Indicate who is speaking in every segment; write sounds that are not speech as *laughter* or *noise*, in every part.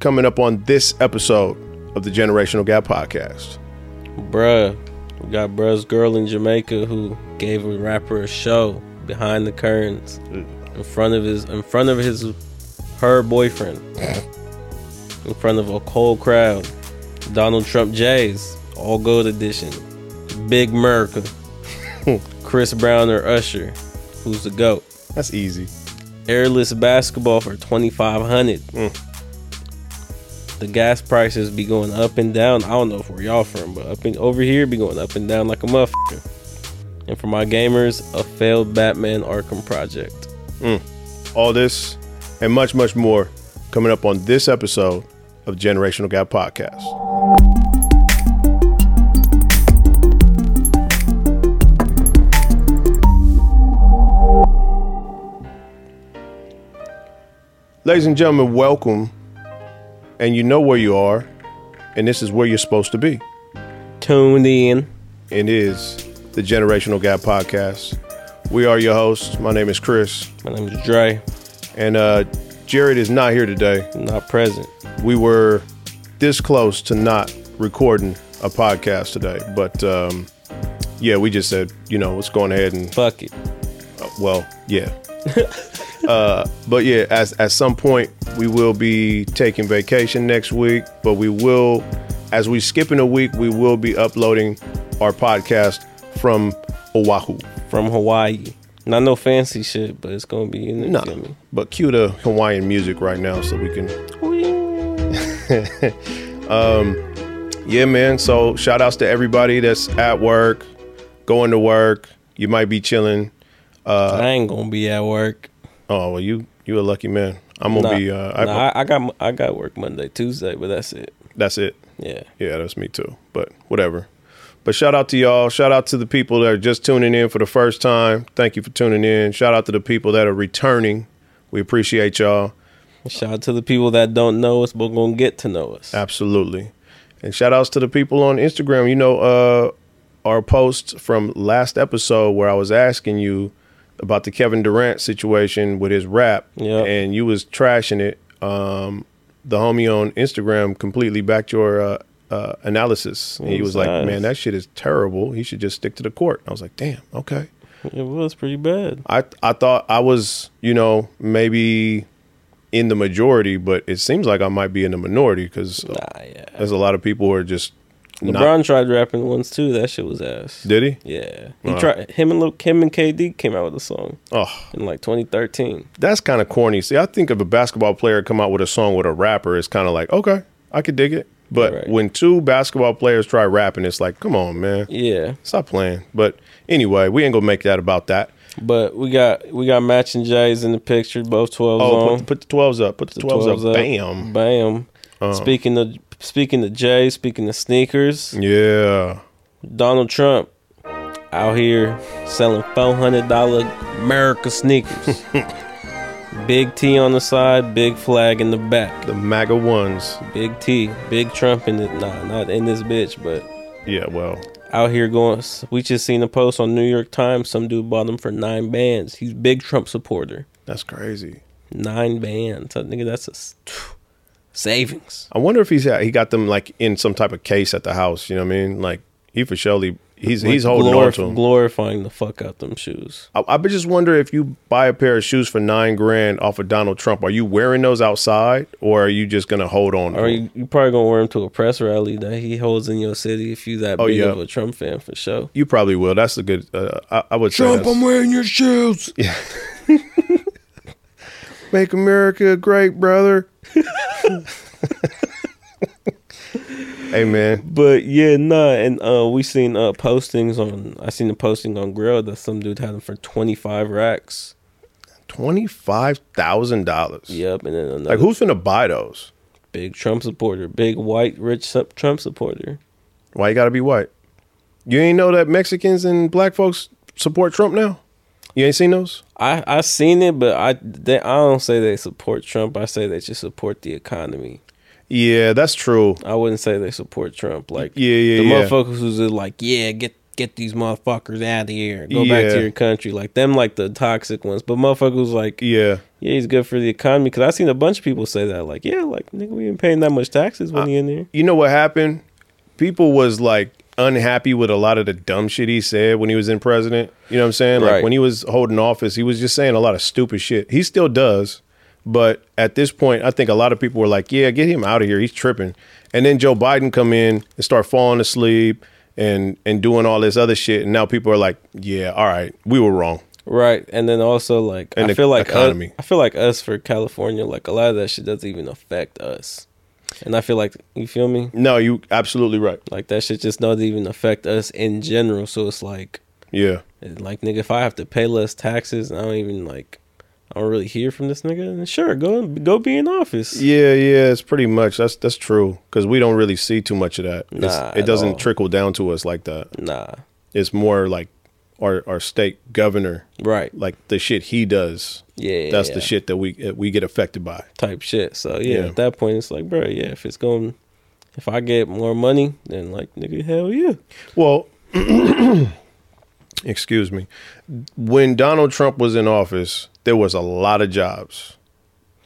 Speaker 1: coming up on this episode of the Generational Gap Podcast?
Speaker 2: Bruh, we got bruh's girl in Jamaica who gave a rapper a show behind the curtains in front of his in front of his her boyfriend. in front of a cold crowd. Donald Trump Jays, all gold edition. Big America. *laughs* Chris Brown or Usher. Who's the GOAT?
Speaker 1: That's easy.
Speaker 2: Airless basketball for twenty five hundred. Mm. The gas prices be going up and down. I don't know if where y'all from, but up in over here be going up and down like a motherfucker. And for my gamers, a failed Batman Arkham project. Mm.
Speaker 1: All this and much, much more coming up on this episode of Generational Gap Podcast. Ladies and gentlemen, welcome. And you know where you are, and this is where you're supposed to be.
Speaker 2: Tuned in.
Speaker 1: It is the Generational Gap Podcast. We are your hosts. My name is Chris,
Speaker 2: My name is Dre.
Speaker 1: and uh, Jared is not here today.
Speaker 2: Not present.
Speaker 1: We were this close to not recording a podcast today, but um, yeah, we just said, you know, let's go ahead and
Speaker 2: Fuck it.
Speaker 1: uh, well, yeah. *laughs* uh, but yeah, as at some point we will be taking vacation next week, but we will, as we skip in a week, we will be uploading our podcast from Oahu.
Speaker 2: From Hawaii. Not no fancy shit, but it's gonna be in there.
Speaker 1: No, but cue the Hawaiian music right now so we can. *laughs* *laughs* Yeah, man. So shout outs to everybody that's at work, going to work. You might be chilling.
Speaker 2: I ain't gonna be at work.
Speaker 1: Oh well, you you a lucky man. I'm gonna
Speaker 2: Nah,
Speaker 1: be. Uh, I,
Speaker 2: nah, I, I got I got work Monday, Tuesday, but that's it.
Speaker 1: that's it.
Speaker 2: Yeah.
Speaker 1: Yeah, that's me too. But whatever. But shout out to y'all. Shout out to the people that are just tuning in for the first time. Thank you for tuning in. Shout out to the people that are returning. We appreciate y'all.
Speaker 2: Shout out to the people that don't know us but gonna get to know us.
Speaker 1: Absolutely. And shout outs to the people on Instagram. You know, uh, our post from last episode where I was asking you about the Kevin Durant situation with his rap,
Speaker 2: Yep.
Speaker 1: and you was trashing it. Um, the homie on Instagram completely backed your uh, uh, analysis. And he was like, "Man, that shit is terrible. He should just stick to the court." I was like, "Damn, okay."
Speaker 2: It was pretty bad.
Speaker 1: I I thought I was, you know, maybe in the majority, but it seems like I might be in the minority because
Speaker 2: Nah, yeah.
Speaker 1: there's a lot of people who are just not.
Speaker 2: LeBron tried rapping once too. That shit was ass.
Speaker 1: Did he?
Speaker 2: Yeah, he
Speaker 1: Wow.
Speaker 2: tried. Him and Kim and KD came out with a song
Speaker 1: Oh,
Speaker 2: in like 2013.
Speaker 1: that's kind of corny. See, I think if a basketball player come out with a song with a rapper, it's kind of like, okay, I could dig it. But
Speaker 2: Right.
Speaker 1: when two basketball players try rapping, it's like, come on, man,
Speaker 2: Yeah,
Speaker 1: stop playing. But anyway, we ain't gonna make that about that.
Speaker 2: but we got we got matching J's in the picture. Both 12s
Speaker 1: Oh,
Speaker 2: on.
Speaker 1: put, put the twelves up. Put the twelves up.
Speaker 2: 12s
Speaker 1: Bam.
Speaker 2: Bam.
Speaker 1: Uh.
Speaker 2: Speaking of speaking to Jay, speaking to sneakers,
Speaker 1: Yeah.
Speaker 2: Donald Trump out here selling four hundred dollar America sneakers. *laughs* big T on the side, big flag in the back.
Speaker 1: The MAGA ones.
Speaker 2: Big T, big Trump in it. Nah, not in this bitch, but
Speaker 1: Yeah. Well.
Speaker 2: out here going. We just seen a post on New York Times. Some dude bought them for nine bands. He's big Trump supporter.
Speaker 1: That's crazy.
Speaker 2: Nine bands. I think that's a savings.
Speaker 1: I wonder if he's he got them like in some type of case at the house. You know what I mean? Like he for surely he's he's
Speaker 2: Like,
Speaker 1: holding
Speaker 2: glorif-
Speaker 1: on to them.
Speaker 2: glorifying the fuck out them shoes.
Speaker 1: I, I just wonder if you buy a pair of shoes for nine grand off of Donald Trump, are you wearing those outside or are you just gonna hold on? to
Speaker 2: Or you, you probably gonna wear them to a press rally that he holds in your city if you that
Speaker 1: Oh,
Speaker 2: big
Speaker 1: yeah.
Speaker 2: of a Trump fan for sure.
Speaker 1: You probably will. That's a good. Uh, I, I would say. that's-
Speaker 2: wearing your shoes. *laughs*
Speaker 1: Make America great, brother. hey man,
Speaker 2: But yeah, nah, and uh, we seen uh postings on. I seen a posting on Grill that some dude had them for twenty five racks.
Speaker 1: twenty five thousand dollars.
Speaker 2: Yep, and then another
Speaker 1: Like who's gonna buy those?
Speaker 2: big Trump supporter, big white rich Trump supporter.
Speaker 1: Why you gotta be white? You ain't know that Mexicans and black folks support Trump now? You ain't seen those?
Speaker 2: I I seen it, but I they, I don't say they support Trump. I say they just support the economy.
Speaker 1: Yeah, that's true.
Speaker 2: I wouldn't say they support Trump. Like
Speaker 1: Yeah, yeah,
Speaker 2: the
Speaker 1: yeah.
Speaker 2: motherfuckers who's like, yeah, get get these motherfuckers out of here, go back to your country. Like them, like the toxic ones. But motherfuckers like,
Speaker 1: Yeah.
Speaker 2: yeah, he's good for the economy. Because I seen a bunch of people say that. Like, yeah, like nigga, we ain't paying that much taxes when he in there.
Speaker 1: You know what happened? People was like unhappy with a lot of the dumb shit he said when he was in president. You know what I'm saying? Like
Speaker 2: Right.
Speaker 1: when he was holding office, he was just saying a lot of stupid shit. He still does. But at this point, I think a lot of people were like, "Yeah, get him out of here. He's tripping." And then Joe Biden come in and start falling asleep and and doing all this other shit. And now people are like, "Yeah, all right, we were wrong."
Speaker 2: Right, and then also like
Speaker 1: And
Speaker 2: I feel like
Speaker 1: economy.
Speaker 2: us, I feel like us for California, like a lot of that shit doesn't even affect us, and I feel like you feel me,
Speaker 1: No, you absolutely right.
Speaker 2: like that shit just doesn't even affect us in general. So it's like,
Speaker 1: Yeah.
Speaker 2: like nigga, if I have to pay less taxes, I don't even like, I don't really hear from this nigga. Then sure, go go be in office.
Speaker 1: Yeah, yeah, it's pretty much that's that's true because we don't really see too much of that. It's-
Speaker 2: Nah,
Speaker 1: it doesn't
Speaker 2: all.
Speaker 1: trickle down to us like that.
Speaker 2: Nah,
Speaker 1: It's more like our our state governor,
Speaker 2: right,
Speaker 1: like the shit he does.
Speaker 2: yeah,
Speaker 1: That's
Speaker 2: yeah,
Speaker 1: the shit that we uh, we get affected by.
Speaker 2: type shit. So yeah,
Speaker 1: Yeah.
Speaker 2: at that point, it's like, bro, yeah, if it's going, if I get more money, then like nigga, hell yeah.
Speaker 1: Well, *clears throat* excuse me. When Donald Trump was in office, there was a lot of jobs.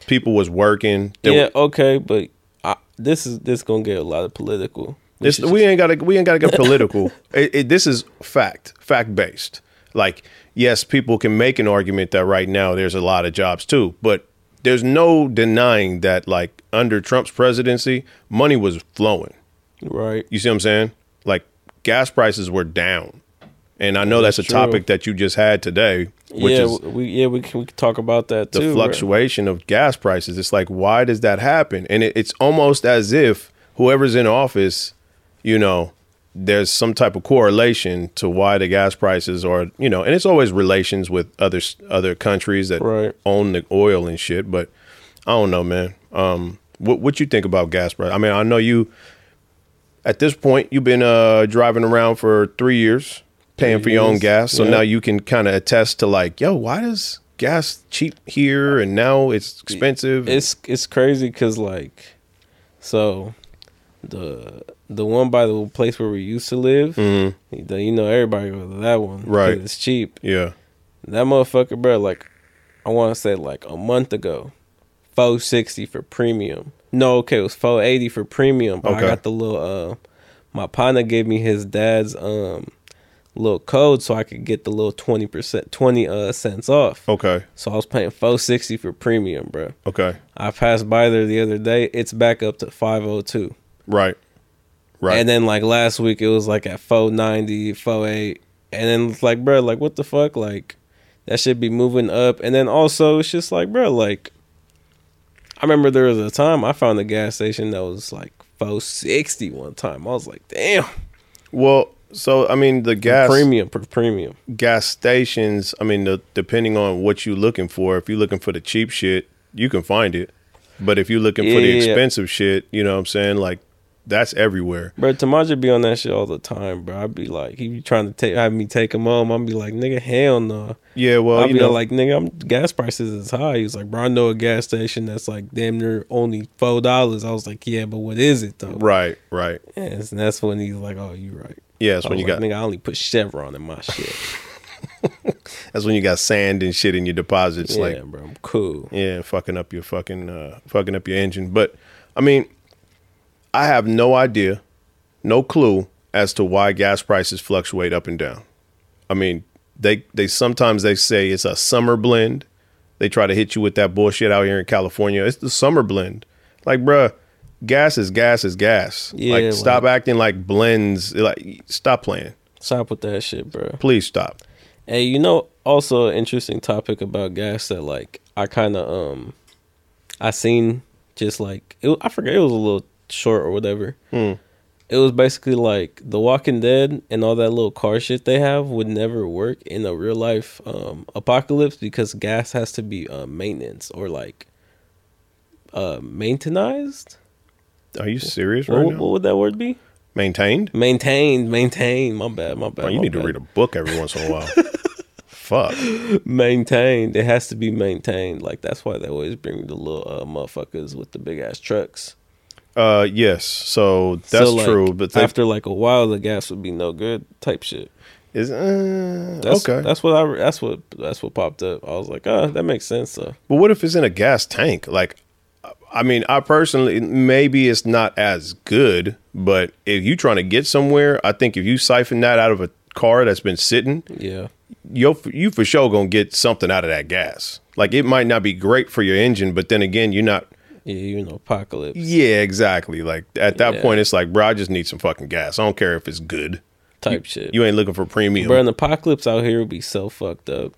Speaker 1: People was working. There
Speaker 2: yeah, okay, but I, this is this gonna get a lot of political. We
Speaker 1: It's,
Speaker 2: should
Speaker 1: we ain't got to we ain't got to get *laughs* political. it, it, this is fact, fact based. Like, yes, people can make an argument that right now there's a lot of jobs too, but there's no denying that like under Trump's presidency, money was flowing.
Speaker 2: right.
Speaker 1: You see what I'm saying? Like gas prices were down, and I know that's,
Speaker 2: That's
Speaker 1: a
Speaker 2: true.
Speaker 1: topic that you just had today, which
Speaker 2: yeah,
Speaker 1: is
Speaker 2: we yeah we can we can talk about that
Speaker 1: the
Speaker 2: too.
Speaker 1: fluctuation of gas prices. It's like, why does that happen? And it, it's almost as if whoever's in office, you know, there's some type of correlation to why the gas prices are, you know, and it's always relations with other other countries that
Speaker 2: Right.
Speaker 1: own the oil and shit. But I don't know, man. Um, what what you think about gas price? I mean, I know you. At this point, you've been uh, driving around for three years, paying
Speaker 2: Three
Speaker 1: for your own gas. So
Speaker 2: yeah.
Speaker 1: now you can kind of attest to like, yo, why does gas cheap here and now it's expensive?
Speaker 2: It's it's crazy because like, so the the one by the place where we used to live,
Speaker 1: Mhm.
Speaker 2: you know everybody go to that one.
Speaker 1: Right.
Speaker 2: It's cheap.
Speaker 1: yeah,
Speaker 2: That motherfucker, bro. Like, I want to say like a month ago, four sixty for premium. No, okay, it was four eighty for premium. But I got the little. uh My partner gave me his dad's um little code so I could get the little twenty percent, twenty uh cents off.
Speaker 1: okay,
Speaker 2: So I was paying four sixty for premium, bro.
Speaker 1: okay,
Speaker 2: I passed by there the other day. It's back up to five oh two.
Speaker 1: right, right.
Speaker 2: And then like last week it was like at 490, 48. And then it's like, bro, like what the fuck? Like that should be moving up. And then also it's just like, bro, like I remember there was a time I found a gas station that was like 460 one time. I was like, damn.
Speaker 1: well, so I mean, the gas
Speaker 2: Premium per premium.
Speaker 1: gas stations. I mean, the, depending on what you're looking for, if you're looking for the cheap shit, you can find it. But if you're looking for the
Speaker 2: Yeah.
Speaker 1: expensive shit, you know what I'm saying? Like that's everywhere.
Speaker 2: Bro, Tamaja be on that shit all the time, bro. I'd be like, he be trying to take have me take him home. I'd be like, nigga, hell no.
Speaker 1: Yeah, well, you
Speaker 2: be
Speaker 1: know,
Speaker 2: like, nigga, I'm gas prices is high. He was like, bro, I know a gas station that's like damn near only four dollars. I was like, yeah, but what is it though?
Speaker 1: right, right.
Speaker 2: Yes, and that's when he's like, oh, you right.
Speaker 1: Yeah, that's when you
Speaker 2: like,
Speaker 1: got
Speaker 2: nigga, I only put Chevron in my shit. *laughs*
Speaker 1: that's when you got sand and shit in your deposits.
Speaker 2: yeah,
Speaker 1: Like
Speaker 2: bro, I'm cool.
Speaker 1: Yeah, fucking up your fucking uh fucking up your engine. But I mean, I have no idea, no clue as to why gas prices fluctuate up and down. I mean, they they sometimes they say it's a summer blend. They try to hit you with that bullshit out here in California. It's the summer blend. Like, bruh, gas is gas is gas.
Speaker 2: Yeah,
Speaker 1: like, stop acting like blends. Like, stop playing.
Speaker 2: Stop with that shit, bro.
Speaker 1: Please stop.
Speaker 2: Hey, you know, also an interesting topic about gas that like I kind of um I seen just like it, I forget it was a little short or whatever.
Speaker 1: Hmm.
Speaker 2: It was basically like The Walking Dead and all that little car shit they have would never work in a real life um apocalypse because gas has to be uh, maintenance or like uh maintainized.
Speaker 1: Are you serious
Speaker 2: What,
Speaker 1: right
Speaker 2: what
Speaker 1: now?
Speaker 2: would that word be?
Speaker 1: Maintained?
Speaker 2: Maintained, maintained. My bad, my bad.
Speaker 1: You
Speaker 2: my
Speaker 1: need to read a book every once in a while. *laughs* Fuck.
Speaker 2: maintained. It has to be maintained. Like that's why they always bring the little uh, motherfuckers with the big ass trucks.
Speaker 1: Uh, yes. So that's
Speaker 2: So, like,
Speaker 1: true. But they,
Speaker 2: after like a while, the gas would be no good type shit.
Speaker 1: is uh,
Speaker 2: That's,
Speaker 1: okay.
Speaker 2: That's what I. That's what. That's what popped up. I was like, oh, that makes sense. So
Speaker 1: But what if it's in a gas tank? Like, I mean, I personally maybe it's not as good, but if you trying to get somewhere, I think if you siphon that out of a car that's been sitting,
Speaker 2: yeah,
Speaker 1: you you for sure gonna get something out of that gas. Like it might not be great for your engine, but then again, you're not.
Speaker 2: Yeah, you know, apocalypse
Speaker 1: Yeah, exactly. Like at that
Speaker 2: Yeah.
Speaker 1: point, it's like, bro, I just need some fucking gas. I don't care if it's good.
Speaker 2: type shit.
Speaker 1: You ain't looking for premium.
Speaker 2: Bro, an apocalypse out here would be so fucked up.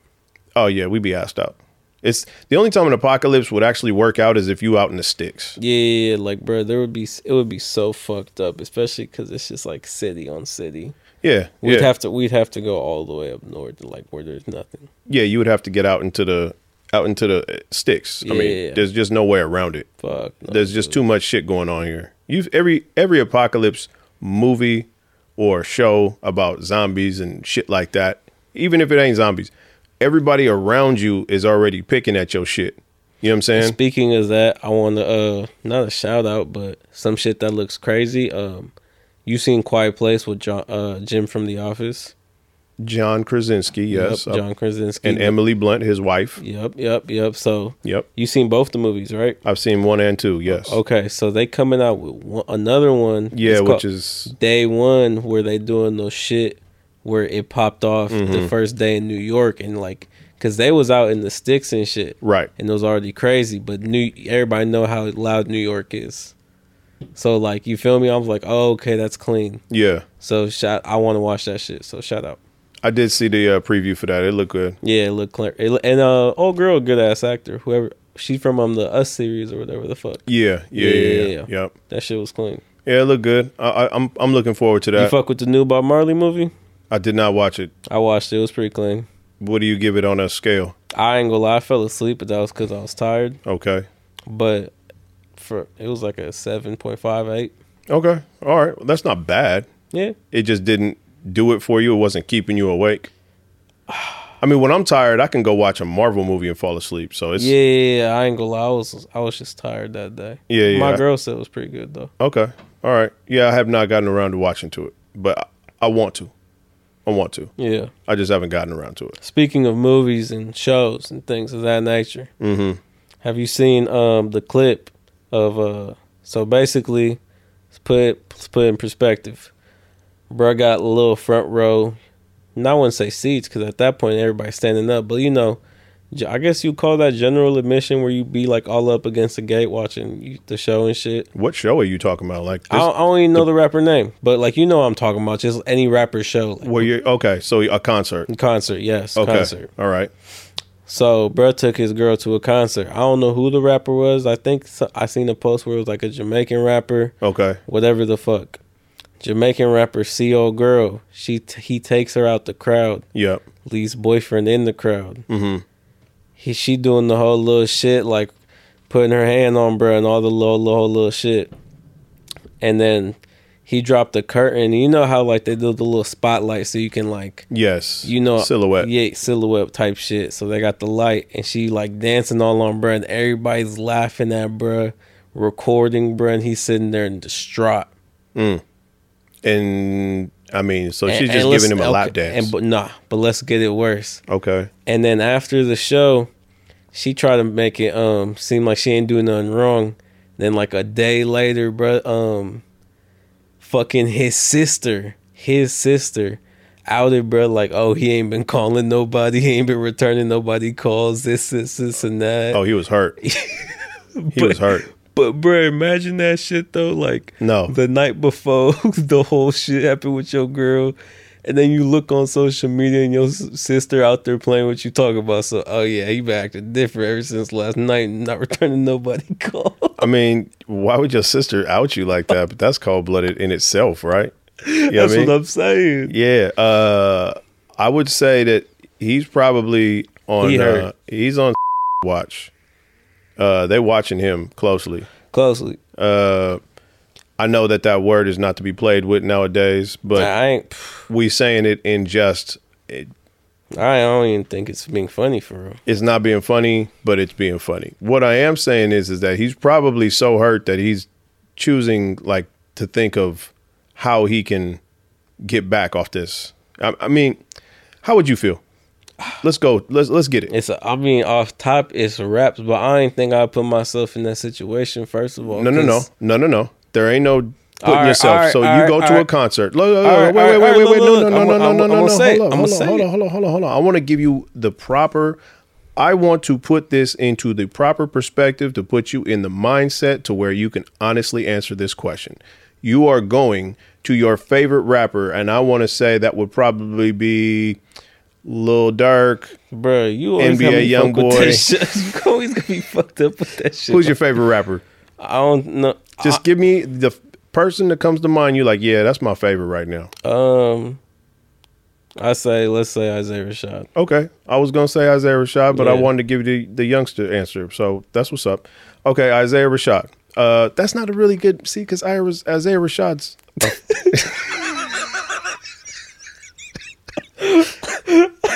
Speaker 1: Oh yeah, we'd be asked out. It's the only time an apocalypse would actually work out is if you out in the sticks.
Speaker 2: Yeah, like bro, there would be it would be so fucked up, especially because it's just like city on city.
Speaker 1: Yeah,
Speaker 2: We'd
Speaker 1: yeah,
Speaker 2: have to we'd have to go all the way up north, to like where there's nothing.
Speaker 1: yeah. You would have to get out into the out into the uh, sticks. I mean, there's just no way around it.
Speaker 2: Fuck. no,
Speaker 1: There's just
Speaker 2: dude.
Speaker 1: too much shit going on here. You've every every apocalypse movie or show about zombies and shit like that. Even if it ain't zombies, everybody around you is already picking at your shit. You know what I'm saying?
Speaker 2: Speaking of that, I want to uh not a shout out, but some shit that looks crazy. Um, you seen Quiet Place with John, uh, Jim from The Office?
Speaker 1: John Krasinski, yes,
Speaker 2: Yep, John Krasinski.
Speaker 1: and Emily Blunt, his wife.
Speaker 2: Yep, yep, yep. So
Speaker 1: Yep,
Speaker 2: you seen both the movies, right?
Speaker 1: I've seen one and two. Yes,
Speaker 2: Okay, so they coming out with one, another one.
Speaker 1: yeah, which is
Speaker 2: day one where they doing those shit where it popped off
Speaker 1: Mm-hmm.
Speaker 2: the first day in New York and like because they was out in the sticks and shit
Speaker 1: right.
Speaker 2: and it was already crazy. But New everybody know how loud New York is. So like you feel me? I was like, oh okay, that's clean.
Speaker 1: Yeah,
Speaker 2: So shout, I want to watch that shit. So shout out.
Speaker 1: I did see the uh, preview for that. It looked good.
Speaker 2: Yeah, it looked clear. It, and uh, old girl, good ass actor. Whoever she's from, um, the Us series or whatever the fuck.
Speaker 1: Yeah, yeah, yeah,
Speaker 2: Yeah.
Speaker 1: yeah. Yep.
Speaker 2: That shit was clean.
Speaker 1: Yeah, it looked good. I, I, I'm I'm looking forward to that.
Speaker 2: You fuck with the new Bob Marley movie?
Speaker 1: I did not watch it.
Speaker 2: I watched it. It was pretty clean.
Speaker 1: What do you give it on a scale?
Speaker 2: I ain't gonna lie, I fell asleep, but that was because I was tired.
Speaker 1: Okay.
Speaker 2: But for it was like a seven point five eight.
Speaker 1: Okay. All right. Well, that's not bad.
Speaker 2: Yeah,
Speaker 1: It just didn't do it for you. It wasn't keeping you awake. I mean, when I'm tired, I can go watch a Marvel movie and fall asleep. So it's
Speaker 2: yeah. yeah. I ain't gonna lie, I was I was just tired that day.
Speaker 1: Yeah, yeah.
Speaker 2: My girl said it was pretty good though.
Speaker 1: okay. All right. Yeah, I have not gotten around to watching to it, but I, I want to. I want to.
Speaker 2: Yeah.
Speaker 1: I just haven't gotten around to it.
Speaker 2: Speaking of movies and shows and things of that nature,
Speaker 1: Mm-hmm.
Speaker 2: have you seen um the clip of uh? So basically, let's put let's put it in perspective. Bruh got a little front row. And I wouldn't say seats because at that point everybody's standing up, but you know, I guess you call that general admission where you be like all up against the gate watching the show and shit.
Speaker 1: What show are you talking about? Like
Speaker 2: I don't, I don't even know the rapper name, but like you know what I'm talking about, just any rapper show, like
Speaker 1: Where you okay? So a concert.
Speaker 2: concert, yes,
Speaker 1: Okay.
Speaker 2: concert.
Speaker 1: All right.
Speaker 2: So, bruh took his girl to a concert. I don't know who the rapper was. I think so, I seen a post where it was like a Jamaican rapper,
Speaker 1: Okay.
Speaker 2: whatever the fuck. Jamaican rapper, see old girl. She t- he takes her out the crowd,
Speaker 1: Yep.
Speaker 2: leaves boyfriend in the crowd.
Speaker 1: Mm-hmm.
Speaker 2: He she doing the whole little shit like putting her hand on bruh and all the little little little shit. And then he dropped the curtain. You know how like they do the little spotlight so you can like
Speaker 1: Yes.
Speaker 2: you know
Speaker 1: silhouette.
Speaker 2: yeah silhouette type shit so they got the light and she like dancing all on bruh and everybody's laughing at bruh recording bruh and he's sitting there in distraught
Speaker 1: And I mean, so she's
Speaker 2: and
Speaker 1: just giving him a lap dance.
Speaker 2: and but nah but let's get it worse
Speaker 1: okay.
Speaker 2: and then after the show she tried to make it um seem like she ain't doing nothing wrong then like a day later bruh um fucking his sister his sister outed bro. like oh he ain't been calling nobody *laughs* he ain't been returning nobody calls this this this and that
Speaker 1: Oh, he was hurt. *laughs* he was hurt.
Speaker 2: But bro, imagine that shit though. Like
Speaker 1: No.
Speaker 2: the night before *laughs* the whole shit happened with your girl, and then you look on social media and your sister out there playing what you talk about. So oh yeah, he been acting different ever since last night, and not *laughs* returning nobody *laughs* call.
Speaker 1: I mean, why would your sister out you like that? But that's cold blooded in itself, right? You know
Speaker 2: That's
Speaker 1: I mean?
Speaker 2: what I'm saying.
Speaker 1: Yeah. Uh, I would say that he's probably on.
Speaker 2: He
Speaker 1: uh, he's on watch. Uh, they watching him closely.
Speaker 2: Closely,
Speaker 1: Uh, I know that that word is not to be played with nowadays, but
Speaker 2: I ain't.
Speaker 1: we saying it in just. It,
Speaker 2: I don't even think it's being funny for real.
Speaker 1: it's not being funny, but it's being funny. What I am saying is, is that he's probably so hurt that he's choosing like to think of how he can get back off this. I, I mean, how would you feel? Let's go. Let's let's get it.
Speaker 2: It's a, I mean off top it's raps, but I ain't think I put myself in that situation. First of all,
Speaker 1: No, no, no, no, no, no. There ain't no putting
Speaker 2: right,
Speaker 1: yourself.
Speaker 2: right,
Speaker 1: so you
Speaker 2: all
Speaker 1: go to a concert. Look, look,
Speaker 2: right,
Speaker 1: wait, wait,
Speaker 2: right,
Speaker 1: wait, wait,
Speaker 2: right,
Speaker 1: wait. No, no, no, no, no, no, no, no. Hold on, hold on, hold on, hold on, hold on, hold on. I want to give you the proper. I want to put this into the proper perspective to put you in the mindset to where you can honestly answer this question. You are going to your favorite rapper, and I want to say that would probably be Lil Durk.
Speaker 2: Bruh, you always
Speaker 1: NBA
Speaker 2: YoungBoy. *laughs* You always gonna be fucked up with that shit.
Speaker 1: Who's your favorite rapper?
Speaker 2: I don't know.
Speaker 1: Just give me the person that comes to mind. You like, yeah, that's my favorite right now.
Speaker 2: Um, I say let's say Isaiah Rashad.
Speaker 1: Okay, I was gonna say Isaiah Rashad, but I wanted to give you the, the youngster answer, so that's what's up. Okay, Isaiah Rashad. Uh, that's not a really good see because Isaiah Rashad's. *laughs* *laughs*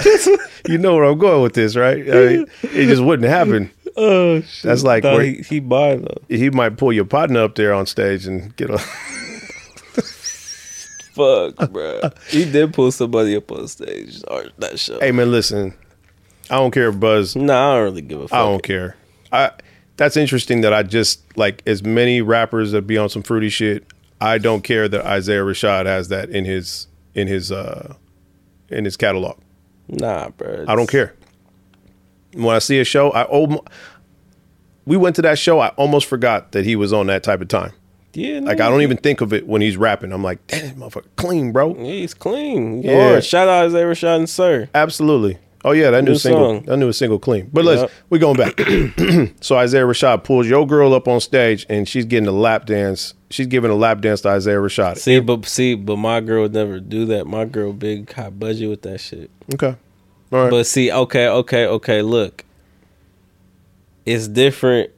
Speaker 1: *laughs* you know where I'm going with this, right? I mean, it just wouldn't happen.
Speaker 2: Oh, shit.
Speaker 1: That's like where-
Speaker 2: he, he though.
Speaker 1: He might pull your partner up there on stage and get a. *laughs*
Speaker 2: Fuck, bruh. he did pull somebody up on stage or that show.
Speaker 1: hey man, listen, I don't care if Buzz
Speaker 2: Nah, I don't really give a fuck.
Speaker 1: I don't care. I that's interesting that I just like as many rappers that be on some fruity shit. I don't care that Isaiah Rashad has that in his in his uh in his catalog.
Speaker 2: Nah, bro.
Speaker 1: I don't care. When I see a show, I almo- we went to that show. I almost forgot that he was on that type of time.
Speaker 2: Yeah,
Speaker 1: Like I don't even think of it when he's rapping. I'm like, damn, motherfucker, clean, bro.
Speaker 2: Yeah, he's clean.
Speaker 1: Yeah.
Speaker 2: Yeah. Shout out Isaiah Rashad and Sir.
Speaker 1: Absolutely. Oh yeah, that new,
Speaker 2: New
Speaker 1: single.
Speaker 2: song.
Speaker 1: That new single clean. But let's
Speaker 2: Yep.
Speaker 1: we going back. *clears throat* so Isaiah Rashad pulls your girl up on stage and she's getting a lap dance. She's giving a lap dance to Isaiah Rashad.
Speaker 2: See, but see, but my girl would never do that. My girl big high budget with that shit.
Speaker 1: Okay. All right.
Speaker 2: But see, okay, okay, okay. Look, it's different.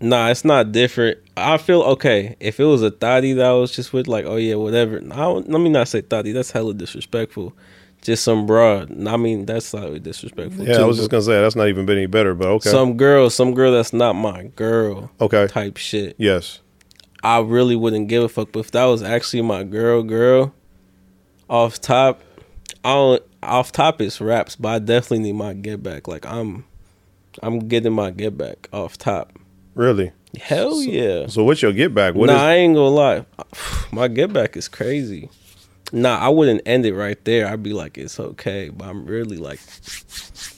Speaker 2: Nah, it's not different. I feel okay if it was a thotty that I was just with, like, oh yeah, whatever. I don't, let me not say thotty. That's hella disrespectful. Just some broad. I mean, that's slightly disrespectful.
Speaker 1: yeah,
Speaker 2: too,
Speaker 1: I was just gonna say that's not even been any better, but okay.
Speaker 2: Some girl, some girl that's not my girl
Speaker 1: okay.
Speaker 2: type shit.
Speaker 1: Yes.
Speaker 2: I really wouldn't give a fuck. But if that was actually my girl, girl, off top, I don't. Off top it's raps, but I definitely need my get back. Like I'm, I'm getting my get back off top.
Speaker 1: Really.
Speaker 2: Hell yeah.
Speaker 1: So what's your get back? What
Speaker 2: nah,
Speaker 1: is
Speaker 2: I ain't gonna lie. *sighs* My get back is crazy. Nah, I wouldn't end it right there. I'd be like, it's okay, but I'm really like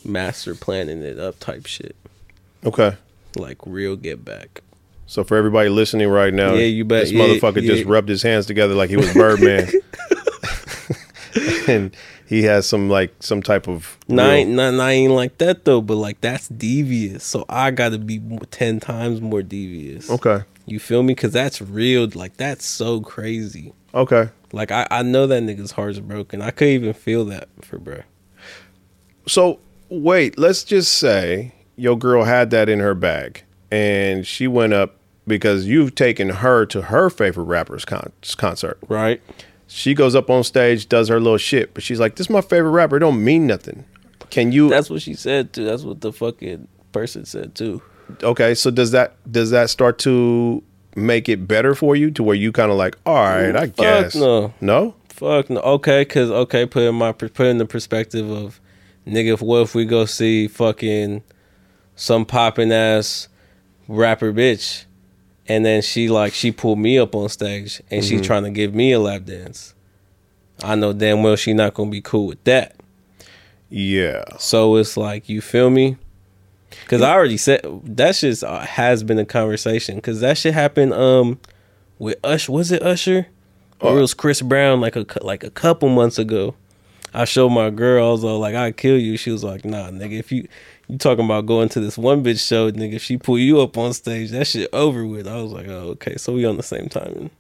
Speaker 2: master planning it up type shit.
Speaker 1: Okay.
Speaker 2: Like real get back.
Speaker 1: So for everybody listening right now,
Speaker 2: Yeah, you bet.
Speaker 1: this
Speaker 2: Yeah,
Speaker 1: motherfucker just rubbed his hands together like he was Birdman. *laughs* and he has some like some type of
Speaker 2: Nah,
Speaker 1: real-
Speaker 2: ain't, nah, nah, I ain't like that though. But like that's devious. So I got to be ten times more devious.
Speaker 1: Okay.
Speaker 2: You feel me? Because that's real. Like that's so crazy.
Speaker 1: Okay.
Speaker 2: Like I, I know that nigga's heart's broken. I couldn't even feel that for bro.
Speaker 1: So wait, let's just say your girl had that in her bag and she went up because you've taken her to her favorite rapper's con- concert.
Speaker 2: Right?
Speaker 1: She goes up on stage, does her little shit, but she's like, "This is my favorite rapper. It don't mean nothing." Can you?
Speaker 2: That's what she said too. That's what the fucking person said too.
Speaker 1: okay. So does that does that start to make it better for you to where you kind of like, all right, I
Speaker 2: Fuck
Speaker 1: guess
Speaker 2: no.
Speaker 1: no.
Speaker 2: Fuck no. Okay, cause okay, put in my put in the perspective of nigga. If, what if we go see fucking some popping ass rapper bitch, and then she like she pulled me up on stage and she's mm-hmm. trying to give me a lap dance. I know damn well she not gonna be cool with that.
Speaker 1: Yeah.
Speaker 2: So it's like you feel me? Cause I already said that shit uh, has been a conversation. Cause that shit happened um with Usher. Was it Usher? Or it was Chris Brown like a like a couple months ago. I showed my girl. I was all like, "I kill you." She was like, "Nah, nigga. If you you talking about going to this one bitch show, nigga, if she pull you up on stage, that shit over with." I was like, "Oh, okay. So we on the same timing."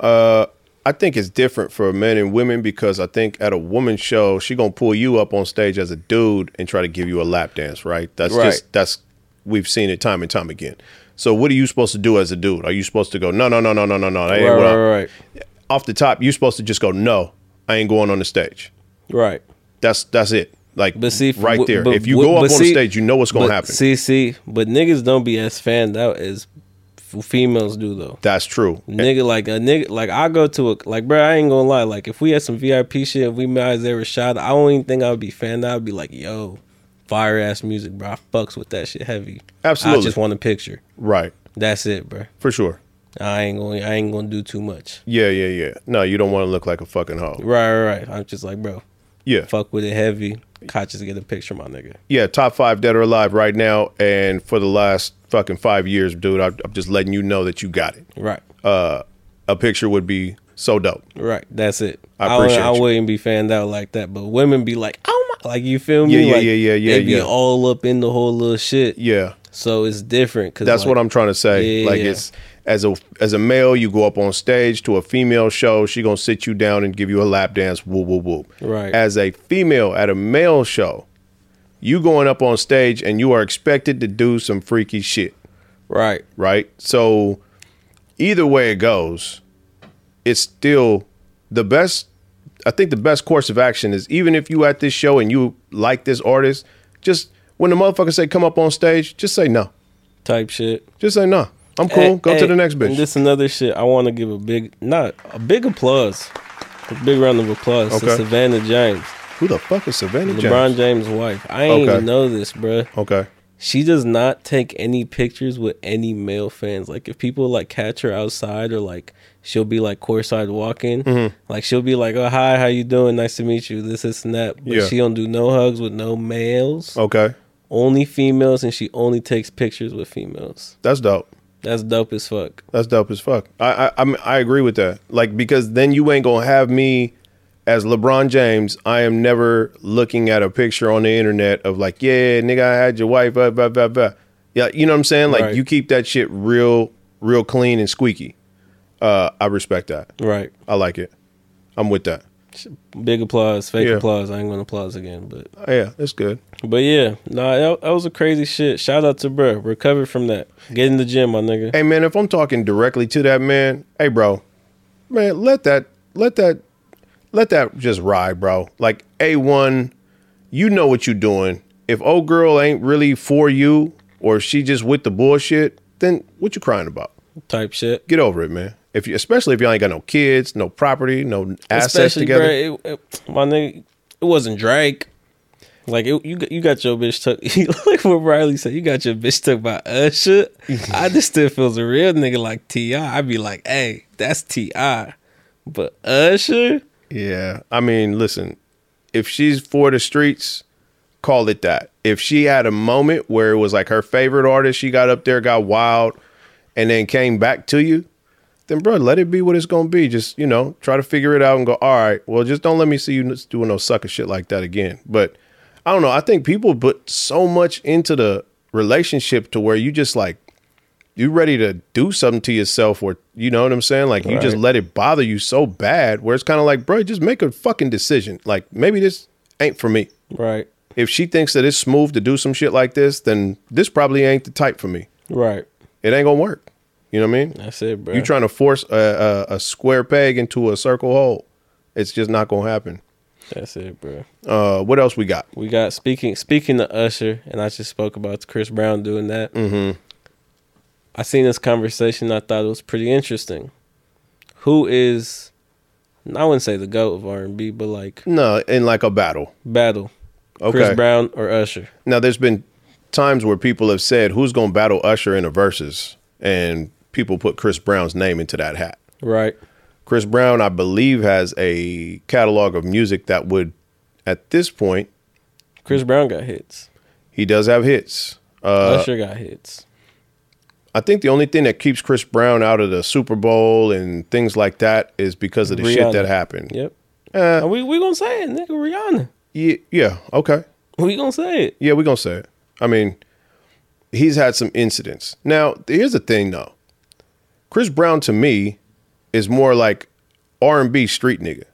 Speaker 1: Uh, I think it's different for men and women because I think at a woman show, she gonna pull you up on stage as a dude and try to give you a lap dance, right? That's
Speaker 2: Right.
Speaker 1: just that's we've seen it time and time again. So what are you supposed to do as a dude? Are you supposed to go no no no no no no no?
Speaker 2: Right, right, right,
Speaker 1: Off the top, you're supposed to just go no. I ain't going on the stage.
Speaker 2: right.
Speaker 1: That's that's it. Like
Speaker 2: But see,
Speaker 1: right there.
Speaker 2: but-
Speaker 1: if you go up on the stage, you know what's gonna
Speaker 2: But
Speaker 1: happen.
Speaker 2: See, see, but niggas don't be as fanned out as females do though.
Speaker 1: That's true.
Speaker 2: Nigga, like a nigga, like I go to a like, bro. I ain't gonna lie. Like, if we had some VIP shit, if we might as ever shot, I don't even think I would be fan. I'd be like, yo, fire ass music, bro. I fucks with that shit heavy.
Speaker 1: Absolutely.
Speaker 2: I just want a picture.
Speaker 1: Right.
Speaker 2: That's it, bro.
Speaker 1: For sure.
Speaker 2: I ain't going. I ain't gonna do too much.
Speaker 1: Yeah, yeah, yeah. No, you don't want to look like a fucking hoe.
Speaker 2: Right, right, right. I'm just like, bro,
Speaker 1: Yeah.
Speaker 2: fuck with it heavy. Caught just get a picture, my nigga.
Speaker 1: Yeah, top five dead or alive right now. And for the last fucking five years, dude, I, I'm just letting you know that you got it.
Speaker 2: Right,
Speaker 1: Uh, a picture would be so dope.
Speaker 2: right. That's it.
Speaker 1: I appreciate
Speaker 2: I
Speaker 1: you.
Speaker 2: wouldn't be fanned out like that, but women be like, oh my, like you feel me?
Speaker 1: Yeah, yeah,
Speaker 2: like,
Speaker 1: yeah, yeah, yeah,
Speaker 2: They be
Speaker 1: yeah.
Speaker 2: all up in the whole little shit.
Speaker 1: Yeah.
Speaker 2: So it's different. Cause
Speaker 1: That's
Speaker 2: like,
Speaker 1: what I'm trying to say.
Speaker 2: Yeah,
Speaker 1: like
Speaker 2: yeah.
Speaker 1: it's as a as a male, you go up on stage to a female show, she gonna sit you down and give you a lap dance, whoop whoop whoop.
Speaker 2: Right.
Speaker 1: As a female at a male show, you going up on stage and you are expected to do some freaky shit,
Speaker 2: Right.
Speaker 1: right? So either way it goes, it's still the best. I think the best course of action is even if you at this show and you like this artist, just when the motherfucker say come up on stage, just say no.
Speaker 2: Type shit.
Speaker 1: Just say no. I'm cool.
Speaker 2: Hey,
Speaker 1: Go to the next
Speaker 2: And
Speaker 1: bitch.
Speaker 2: this another shit. I want to give a big, not a big applause, a big round of applause to Savannah James,
Speaker 1: Who the fuck is Savannah
Speaker 2: LeBron
Speaker 1: James?
Speaker 2: LeBron James' wife. I ain't
Speaker 1: Okay.
Speaker 2: even know this, bruh.
Speaker 1: Okay.
Speaker 2: She does not take any pictures with any male fans. Like if people like catch her outside or like she'll be like courtside walking,
Speaker 1: Mm-hmm.
Speaker 2: like she'll be like, "Oh hi, how you doing? Nice to meet you." This, this, and that. But
Speaker 1: Yeah.
Speaker 2: she don't do no hugs with no males.
Speaker 1: Okay.
Speaker 2: Only females, and she only takes pictures with females.
Speaker 1: That's dope.
Speaker 2: That's dope as fuck.
Speaker 1: That's dope as fuck. I I I, I agree with that. Like because then you ain't gonna have me as LeBron James. I am never looking at a picture on the internet of like, yeah, nigga, I had your wife. Blah, blah, blah, blah. Yeah, you know what I'm saying? Like
Speaker 2: Right.
Speaker 1: you keep that shit real, real clean and squeaky. Uh, I respect that.
Speaker 2: Right.
Speaker 1: I like it. I'm with that.
Speaker 2: Big applause, fake
Speaker 1: Yeah.
Speaker 2: applause. I ain't gonna applause again, but
Speaker 1: Yeah, it's good.
Speaker 2: But yeah, nah, that, that was a crazy shit. Shout out to bro, recovered from that. Get in the gym, my nigga.
Speaker 1: Hey man, if I'm talking directly to that man, hey bro, man, let that let that let that just ride, bro. Like A one, you know what you doing. If old girl ain't really for you or she just with the bullshit, then what you crying about?
Speaker 2: Type shit.
Speaker 1: Get over it, man. If you especially if y'all ain't got no kids, no property, no assets
Speaker 2: Especially,
Speaker 1: together.
Speaker 2: bro, it, it- my nigga, it wasn't Drake. Like it, you, got- you got your bitch took. *laughs* like what Riley said, you got your bitch took by Usher. *laughs* I just still feels a real nigga like Ti. I'd be like, hey, that's Ti, but Usher.
Speaker 1: Yeah. I mean, listen, if she's for the streets, call it that. If she had a moment where it was like her favorite artist, she got up there, got wild, and then came back to you, then bro, let it be what it's gonna be. Just, you know, try to figure it out and go, all right, well, just don't let me see you doing no sucker shit like that again. But I don't know. I think people put so much into the relationship to where you just like you ready to do something to yourself or you know what I'm saying? Like you just let it bother you so bad where it's kind of like, bro, just make a fucking decision. Like maybe this ain't for me.
Speaker 2: Right,
Speaker 1: If she thinks that it's smooth to do some shit like this, then this probably ain't the type for me.
Speaker 2: right.
Speaker 1: It ain't gonna work. You know what I mean?
Speaker 2: That's it, bro.
Speaker 1: You trying to force a, a, a square peg into a circle hole. It's just not gonna happen.
Speaker 2: That's it, bro.
Speaker 1: Uh, what else we got?
Speaker 2: We got speaking speaking to Usher, and I just spoke about Chris Brown doing that.
Speaker 1: Mm-hmm.
Speaker 2: I seen this conversation. I thought it was pretty interesting. Who is? I wouldn't say the goat of R and B, but like
Speaker 1: No, in like a battle.
Speaker 2: battle,
Speaker 1: Okay.
Speaker 2: Chris Brown or Usher.
Speaker 1: Now, there's been times where people have said, "Who's gonna battle Usher in a verses?" and people put Chris Brown's name into that hat.
Speaker 2: Right,
Speaker 1: Chris Brown, I believe, has a catalog of music that would, at this point,
Speaker 2: Chris Brown got hits.
Speaker 1: he does have hits. Uh,
Speaker 2: Usher got hits.
Speaker 1: I think the only thing that keeps Chris Brown out of the Super Bowl and things like that is because of the shit that happened.
Speaker 2: Yep.
Speaker 1: Uh,
Speaker 2: we we gonna say it, nigga. Rihanna.
Speaker 1: yeah, yeah, okay.
Speaker 2: We gonna say it.
Speaker 1: Yeah, we're gonna say it. I mean, he's had some incidents. Now, here's the thing though. Chris Brown to me is more like R and B street nigga.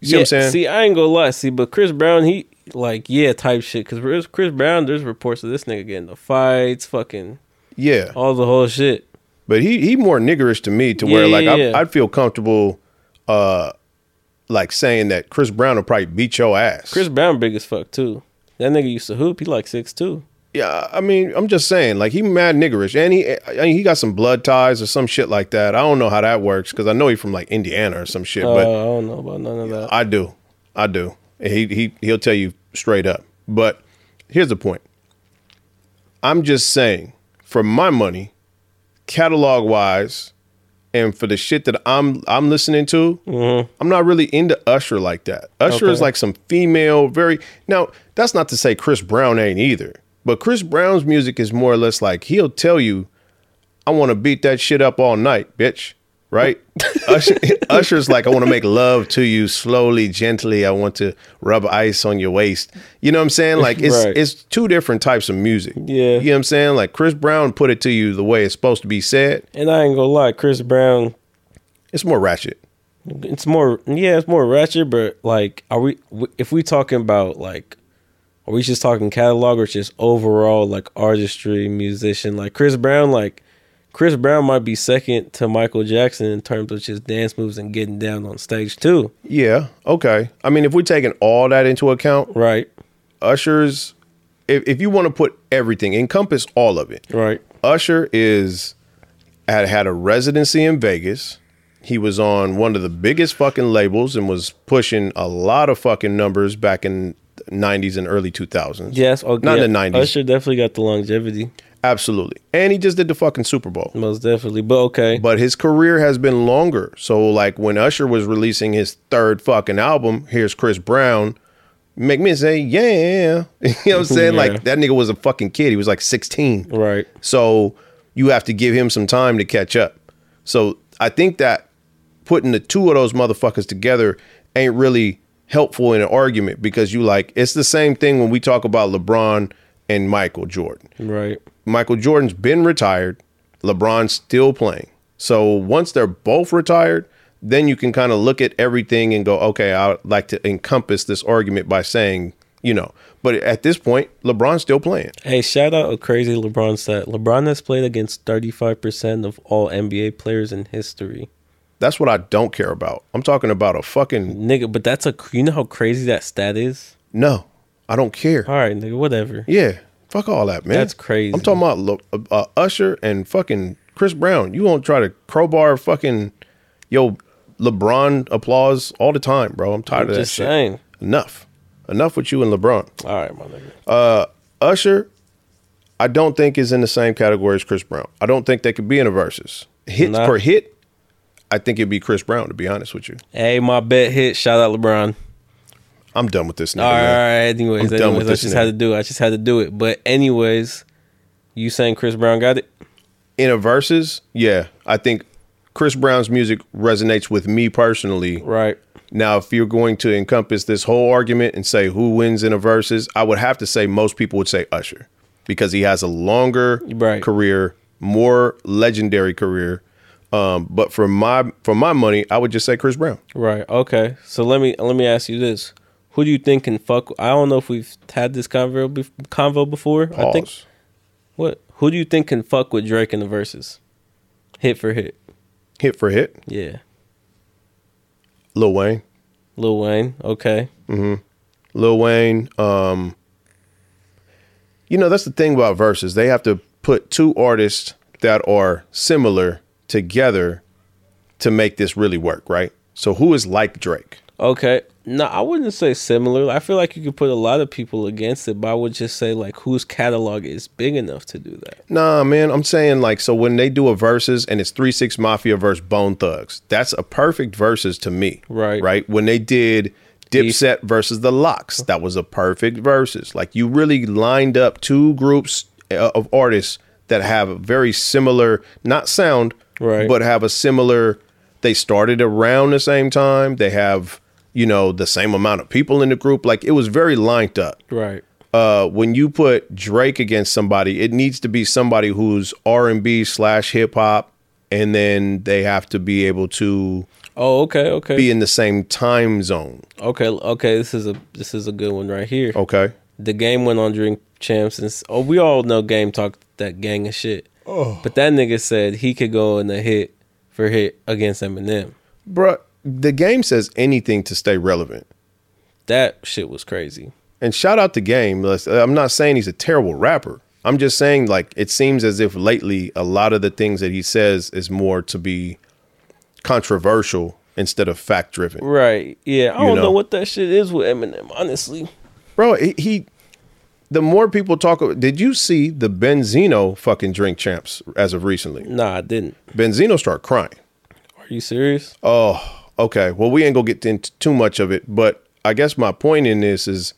Speaker 1: You see what I'm saying?
Speaker 2: See, I ain't gonna lie. See, but Chris Brown, he like yeah type shit. Because Chris Brown, there's reports of this nigga getting the fights, fucking
Speaker 1: yeah.
Speaker 2: all the whole shit.
Speaker 1: But he he more niggerish to me to where
Speaker 2: Yeah,
Speaker 1: like
Speaker 2: yeah,
Speaker 1: I,
Speaker 2: yeah.
Speaker 1: I'd feel comfortable uh like saying that Chris Brown will probably beat your ass.
Speaker 2: Chris Brown big as fuck too. That nigga used to hoop. He like six two.
Speaker 1: Yeah, I mean, I'm just saying, like he mad niggerish, and he I mean, he got some blood ties or some shit like that. I don't know how that works because I know he's from like Indiana or some shit,
Speaker 2: Uh,
Speaker 1: but
Speaker 2: I don't know about none of that.
Speaker 1: I do, I do. He he he'll tell you straight up. But here's the point. I'm just saying, for my money, catalog wise, and for the shit that I'm I'm listening to, I'm not really into Usher like that. Usher is like some female, very now. That's not to say Chris Brown ain't either, but Chris Brown's music is more or less like he'll tell you, "I want to beat that shit up all night, bitch." Right? *laughs* Usher, Usher's like, "I want to make love to you slowly, gently. I want to rub ice on your waist." You know what I'm saying? Like it's
Speaker 2: Right.
Speaker 1: it's two different types of music.
Speaker 2: Yeah.
Speaker 1: you know what I'm saying? Like Chris Brown put it to you the way it's supposed to be said.
Speaker 2: And I ain't gonna lie, Chris Brown.
Speaker 1: It's more ratchet.
Speaker 2: It's more, yeah, it's more ratchet. But like, are we? If we talking about like, are we just talking catalog or just overall like artistry, musician? Like Chris Brown, like Chris Brown might be second to Michael Jackson in terms of just dance moves and getting down on stage too.
Speaker 1: Yeah. Okay. I mean, if we're taking all that into account,
Speaker 2: Right,
Speaker 1: Usher's. If, if you want to put everything, encompass all of it.
Speaker 2: right,
Speaker 1: Usher is had had a residency in Vegas. He was on one of the biggest fucking labels and was pushing a lot of fucking numbers back in 90s and early 2000s.
Speaker 2: yes. Oh,
Speaker 1: Not in the 90s.
Speaker 2: Usher definitely got the longevity,
Speaker 1: Absolutely. And he just did the fucking Super Bowl.
Speaker 2: most definitely. But okay,
Speaker 1: But his career has been longer. So like when Usher was releasing his third fucking album, here's Chris Brown. Make me say, yeah. *laughs* You know what I'm saying?
Speaker 2: Yeah.
Speaker 1: Like that nigga was a fucking kid. He was like 16.
Speaker 2: right,
Speaker 1: So you have to give him some time to catch up. So I think that putting the two of those motherfuckers together ain't really helpful in an argument because you like it's the same thing when we talk about LeBron and Michael Jordan.
Speaker 2: right.
Speaker 1: Michael Jordan's been retired, LeBron's still playing. So once they're both retired, then you can kind of look at everything and go, okay, I'd like to encompass this argument by saying, you know, but at this point, LeBron's still playing.
Speaker 2: Hey, shout out a crazy LeBron stat. LeBron has played against 35% of all NBA players in history.
Speaker 1: That's what I don't care about. I'm talking about a fucking
Speaker 2: Nigga, but that's a you know how crazy that stat is?
Speaker 1: no. I don't care.
Speaker 2: All right, nigga, whatever.
Speaker 1: Yeah, fuck all that, man.
Speaker 2: That's crazy.
Speaker 1: I'm talking about uh, uh, Usher and fucking Chris Brown. You won't try to crowbar fucking yo LeBron applause all the time, bro. I'm tired
Speaker 2: I'm
Speaker 1: of that shit.
Speaker 2: saying.
Speaker 1: Enough, enough with you and LeBron.
Speaker 2: All right, my nigga.
Speaker 1: Uh, Usher, I don't think is in the same category as Chris Brown. I don't think they could be in a versus hit
Speaker 2: Nah.
Speaker 1: for hit. I think it'd be Chris Brown to be honest with you.
Speaker 2: Hey, my bet hit. Shout out LeBron.
Speaker 1: I'm done with this nigga.
Speaker 2: All right,
Speaker 1: man.
Speaker 2: anyways,
Speaker 1: I'm done with
Speaker 2: I
Speaker 1: this
Speaker 2: just
Speaker 1: nigga.
Speaker 2: had to do it. I just had to do it. But anyways, you saying Chris Brown got it?
Speaker 1: In a versus, yeah, I think Chris Brown's music resonates with me personally.
Speaker 2: Right.
Speaker 1: Now, if you're going to encompass this whole argument and say who wins in a versus, I would have to say most people would say Usher because he has a longer
Speaker 2: Right.
Speaker 1: career, more legendary career. Um, but for my for my money, I would just say Chris Brown.
Speaker 2: Right. Okay. So let me let me ask you this: Who do you think can fuck? I don't know if we've had this convo convo before. I think
Speaker 1: Pause.
Speaker 2: what? Who do you think can fuck with Drake in the verses? Hit for hit.
Speaker 1: Hit for hit,
Speaker 2: Yeah.
Speaker 1: Lil Wayne.
Speaker 2: Lil Wayne. Okay. Mhm.
Speaker 1: Lil Wayne. Um, you know, that's the thing about verses. They have to put two artists that are similar together to make this really work, right? So who is like Drake?
Speaker 2: Okay. No, I wouldn't say similar. I feel like you could put a lot of people against it, but I would just say like whose catalog is big enough to do that.
Speaker 1: Nah, man, I'm saying like so when they do a verses and it's three six mafia versus Bone Thugs, that's a perfect verses to me.
Speaker 2: Right.
Speaker 1: Right. When they did Dipset versus the LOX, that was a perfect verses. Like you really lined up two groups uh, of artists that have a very similar, not sound,
Speaker 2: Right.
Speaker 1: but have a similar. They started around the same time. They have you know the same amount of people in the group. Like it was very lined up
Speaker 2: Right.
Speaker 1: uh, when you put Drake against somebody, it needs to be somebody who's R and B slash hip hop, and then they have to be able to
Speaker 2: Oh, okay, okay.
Speaker 1: be in the same time zone.
Speaker 2: okay, okay, this is a this is a good one right here.
Speaker 1: Okay,
Speaker 2: The game went on Drink Champs and oh we all know game talk that gang of shit. Oh. But that nigga said he could go in a hit for hit against Eminem.
Speaker 1: bruh. The game says anything to stay relevant.
Speaker 2: That shit was crazy.
Speaker 1: And shout out to Game. I'm not saying he's a terrible rapper. I'm just saying like it seems as if lately a lot of the things that he says is more to be controversial instead of fact driven.
Speaker 2: Right. Yeah. I
Speaker 1: You
Speaker 2: don't know.
Speaker 1: know.
Speaker 2: what that shit is with Eminem, honestly.
Speaker 1: Bro, he, he the more people talk about did you see the Benzino fucking drink champs as of recently?
Speaker 2: Nah, I didn't.
Speaker 1: Benzino start crying.
Speaker 2: Are you serious?
Speaker 1: Oh, okay. Well, we ain't gonna get into too much of it, but I guess my point in this is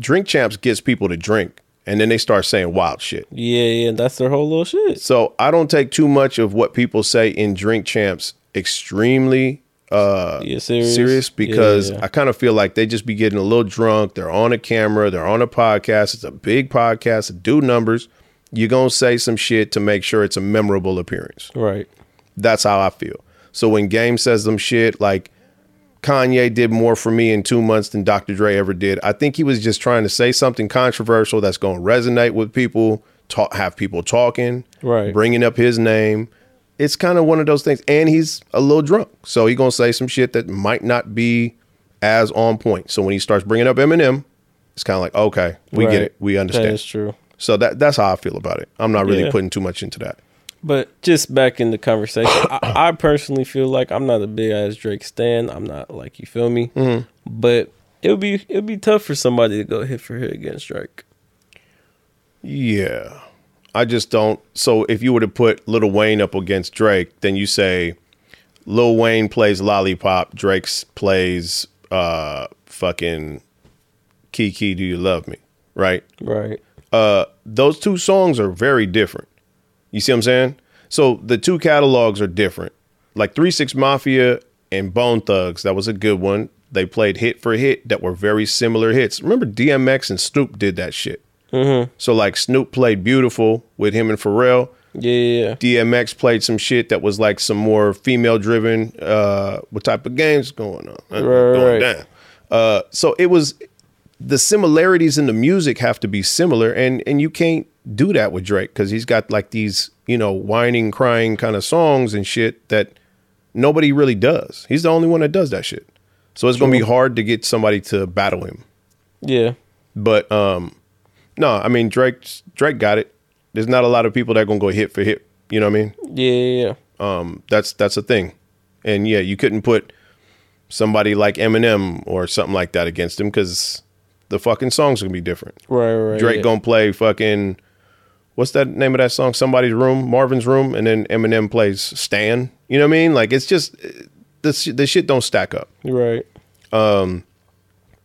Speaker 1: drink champs gets people to drink and then they start saying wild shit.
Speaker 2: Yeah, yeah. That's their whole little shit.
Speaker 1: So I don't take too much of what people say in drink champs extremely uh
Speaker 2: Yeah, serious.
Speaker 1: serious because
Speaker 2: Yeah.
Speaker 1: I kind of feel like they just be getting a little drunk. They're on a camera, they're on a podcast. It's a big podcast, do numbers. You're gonna say some shit to make sure it's a memorable appearance.
Speaker 2: Right.
Speaker 1: That's how I feel. So when Game says them shit like Kanye did more for me in two months than Dr. Dre ever did, I think he was just trying to say something controversial that's going to resonate with people, talk, have people talking,
Speaker 2: Right.
Speaker 1: bringing up his name. It's kind of one of those things. And he's a little drunk. So he's going to say some shit that might not be as on point. So when he starts bringing up Eminem, it's kind of like, okay, we
Speaker 2: Right.
Speaker 1: get it. We understand.
Speaker 2: That's true.
Speaker 1: So that that's how I feel about it. I'm not really
Speaker 2: Yeah.
Speaker 1: putting too much into that.
Speaker 2: But just back in the conversation, I, I personally feel like I'm not a big ass Drake stan. I'm not like you feel me.
Speaker 1: Mm-hmm.
Speaker 2: But it would be it would be tough for somebody to go hit for hit against Drake.
Speaker 1: Yeah. I just don't. So if you were to put Lil Wayne up against Drake, then you say Lil Wayne plays Lollipop, Drake's plays uh fucking Kiki Do You Love Me, right?
Speaker 2: Right.
Speaker 1: Uh those two songs are very different. You see what I'm saying? So the two catalogs are different. Like 3 6 Mafia and Bone Thugs, that was a good one. They played hit for hit that were very similar hits. Remember DMX and Snoop did that shit. Mm-hmm. So like Snoop played Beautiful with him and Pharrell.
Speaker 2: Yeah.
Speaker 1: DMX played some shit that was like some more female driven. Uh, what type of games going on? Uh,
Speaker 2: Right,
Speaker 1: going
Speaker 2: right.
Speaker 1: down. Uh, so it was the similarities in the music have to be similar, and and you can't do that with Drake because he's got like these you know whining, crying kind of songs and shit that nobody really does. He's the only one that does that shit. So it's gonna be hard to get somebody to battle him.
Speaker 2: Yeah.
Speaker 1: But um, no, I mean Drake Drake got it. There's not a lot of people that are gonna go hit for hit. You know what I mean?
Speaker 2: Yeah, yeah, yeah.
Speaker 1: Um, that's that's a thing. And yeah, you couldn't put somebody like Eminem or something like that against him because the fucking songs gonna be different.
Speaker 2: Right, right.
Speaker 1: Drake
Speaker 2: yeah.
Speaker 1: gonna play fucking what's that name of that song? Somebody's room, Marvin's room, and then Eminem plays Stan. You know what I mean? Like it's just the sh- the shit don't stack up.
Speaker 2: Right. Um.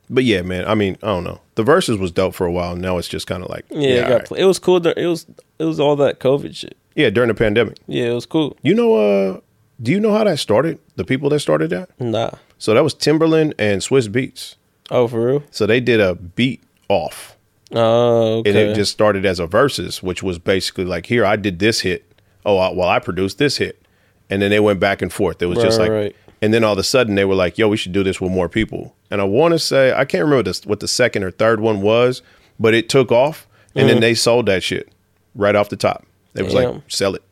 Speaker 1: But yeah, man. I mean, I don't know. The Verzuz was dope for a while. Now it's just kind of like
Speaker 2: Yeah, it got
Speaker 1: alright.
Speaker 2: pla- it was cool. It was it was all that COVID shit.
Speaker 1: yeah during the pandemic.
Speaker 2: Yeah, it was cool.
Speaker 1: You know, uh, do you know how that started? The people that started that.
Speaker 2: Nah.
Speaker 1: So that was Timbaland and Swizz Beatz.
Speaker 2: Oh, for real?
Speaker 1: So they did a beat off.
Speaker 2: Oh, okay.
Speaker 1: and it just started as a Verzuz, which was basically like, here I did this hit. Oh, I, well, I produced this hit, and then they went back and forth. It was just like,
Speaker 2: right.
Speaker 1: And then all of a sudden they were like, yo, we should do this with more people. And I want to say I can't remember this, what the second or third one was, but it took off, and then they sold that shit right off the top. It was like
Speaker 2: Mm-hmm.
Speaker 1: Sell it.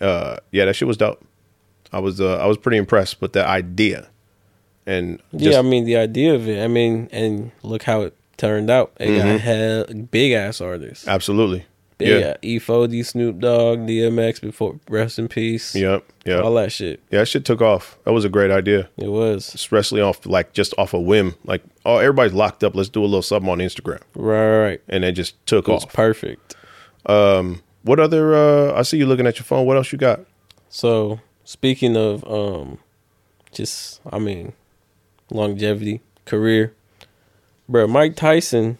Speaker 1: Uh, yeah, that shit was dope. I was uh, I was pretty impressed with the idea, and just,
Speaker 2: yeah, I mean the idea of it. I mean, and look how it turned out. It
Speaker 1: Mm-hmm.
Speaker 2: got hell big ass artists.
Speaker 1: absolutely, Yeah,
Speaker 2: yeah. E40, Snoop Dogg, DMX before rest in peace.
Speaker 1: yep, yeah,
Speaker 2: All that shit.
Speaker 1: yeah. That shit took off. That was a great idea.
Speaker 2: It was.
Speaker 1: especially off like just off a whim. Like, oh, everybody's locked up. Let's do a little something on Instagram,
Speaker 2: Right, right,
Speaker 1: and it just took
Speaker 2: It
Speaker 1: off.
Speaker 2: perfect.
Speaker 1: Um What other? uh I see you looking at your phone. What else you got?
Speaker 2: So speaking of um just I mean longevity, career. Bro, Mike Tyson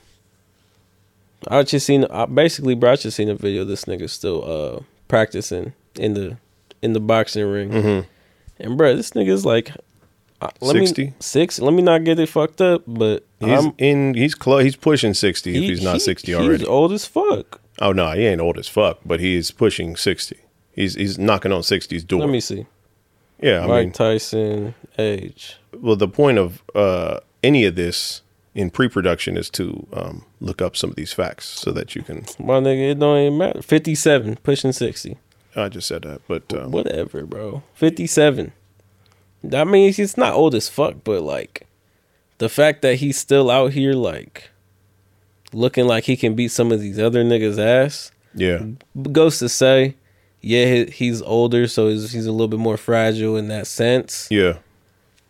Speaker 2: I just seen I basically bro, I just seen a video this nigga still uh practicing in the in the boxing ring.
Speaker 1: Mm-hmm.
Speaker 2: And bro, this nigga's like uh, let
Speaker 1: 60?
Speaker 2: me six. Let me not get it fucked up, but
Speaker 1: He's
Speaker 2: I'm,
Speaker 1: in. He's close. He's pushing sixty. if
Speaker 2: he-
Speaker 1: he's not
Speaker 2: he-
Speaker 1: sixty already.
Speaker 2: He's old as fuck.
Speaker 1: oh no, he ain't old as fuck, but he's pushing sixty. He's he's knocking on 60's door.
Speaker 2: Let me see.
Speaker 1: yeah, I
Speaker 2: Mike
Speaker 1: mean,
Speaker 2: Tyson age.
Speaker 1: well, the point of uh any of this in pre-production is to um, look up some of these facts so that you can.
Speaker 2: My nigga, it don't even matter. Fifty seven, pushing sixty.
Speaker 1: I just said that, but um,
Speaker 2: Whatever, bro. 57. That means he's not old as fuck, but like the fact that he's still out here like looking like he can beat some of these other niggas' ass.
Speaker 1: Yeah.
Speaker 2: Goes to say, yeah, he's older, so he's, he's a little bit more fragile in that sense.
Speaker 1: Yeah.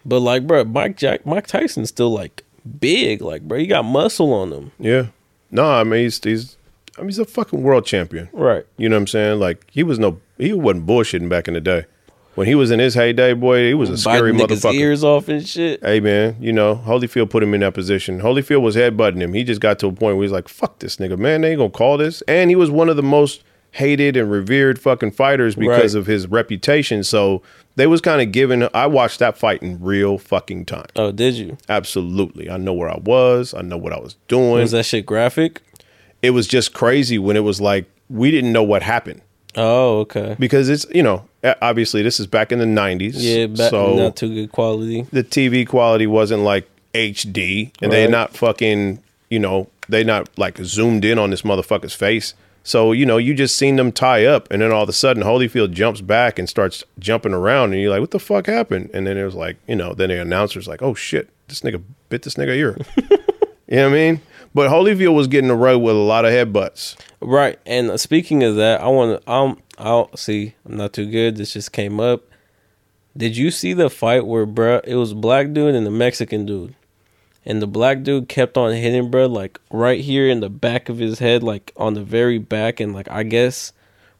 Speaker 2: But like, bro, Mike Jack, Mike Tyson's still like big, like, bro, he got muscle on him.
Speaker 1: Yeah. No, I mean he's he's I mean he's a fucking world champion.
Speaker 2: Right.
Speaker 1: You know what I'm saying? Like he was no he wasn't bullshitting back in the day. When he was in his heyday, boy, he was a scary
Speaker 2: Biting niggas'
Speaker 1: motherfucker.
Speaker 2: ears off and shit.
Speaker 1: Hey man, you know, Holyfield put him in that position. Holyfield was headbutting him. He just got to a point where he's like, fuck this nigga, man, they ain't gonna call this. And he was one of the most hated and revered fucking fighters because
Speaker 2: Right.
Speaker 1: of his reputation. So they was kind of giving I watched that fight in real fucking time.
Speaker 2: Oh, did you?
Speaker 1: Absolutely. I know where I was. I know what I was doing.
Speaker 2: Was that shit graphic?
Speaker 1: it was just crazy when it was like we didn't know what happened
Speaker 2: Oh, okay.
Speaker 1: because it's you know obviously this is back in the 90s
Speaker 2: Yeah, back,
Speaker 1: so
Speaker 2: not too good quality.
Speaker 1: the tv quality wasn't like hd and they
Speaker 2: Right.
Speaker 1: not fucking you know they not like zoomed in on this motherfucker's face so you know you just seen them tie up and then all of a sudden holyfield jumps back and starts jumping around and you're like what the fuck happened and then it was like you know then the announcer's like oh shit this nigga bit this nigga ear *laughs* you know what i mean but holyfield was getting away with a lot of headbutts
Speaker 2: Right. And speaking of that, I want to. Um, I'll see. I'm not too good. This just came up. Did you see the fight where bruh, it was black dude and the Mexican dude, and the black dude kept on hitting bruh like right here in the back of his head, like on the very back, and like I guess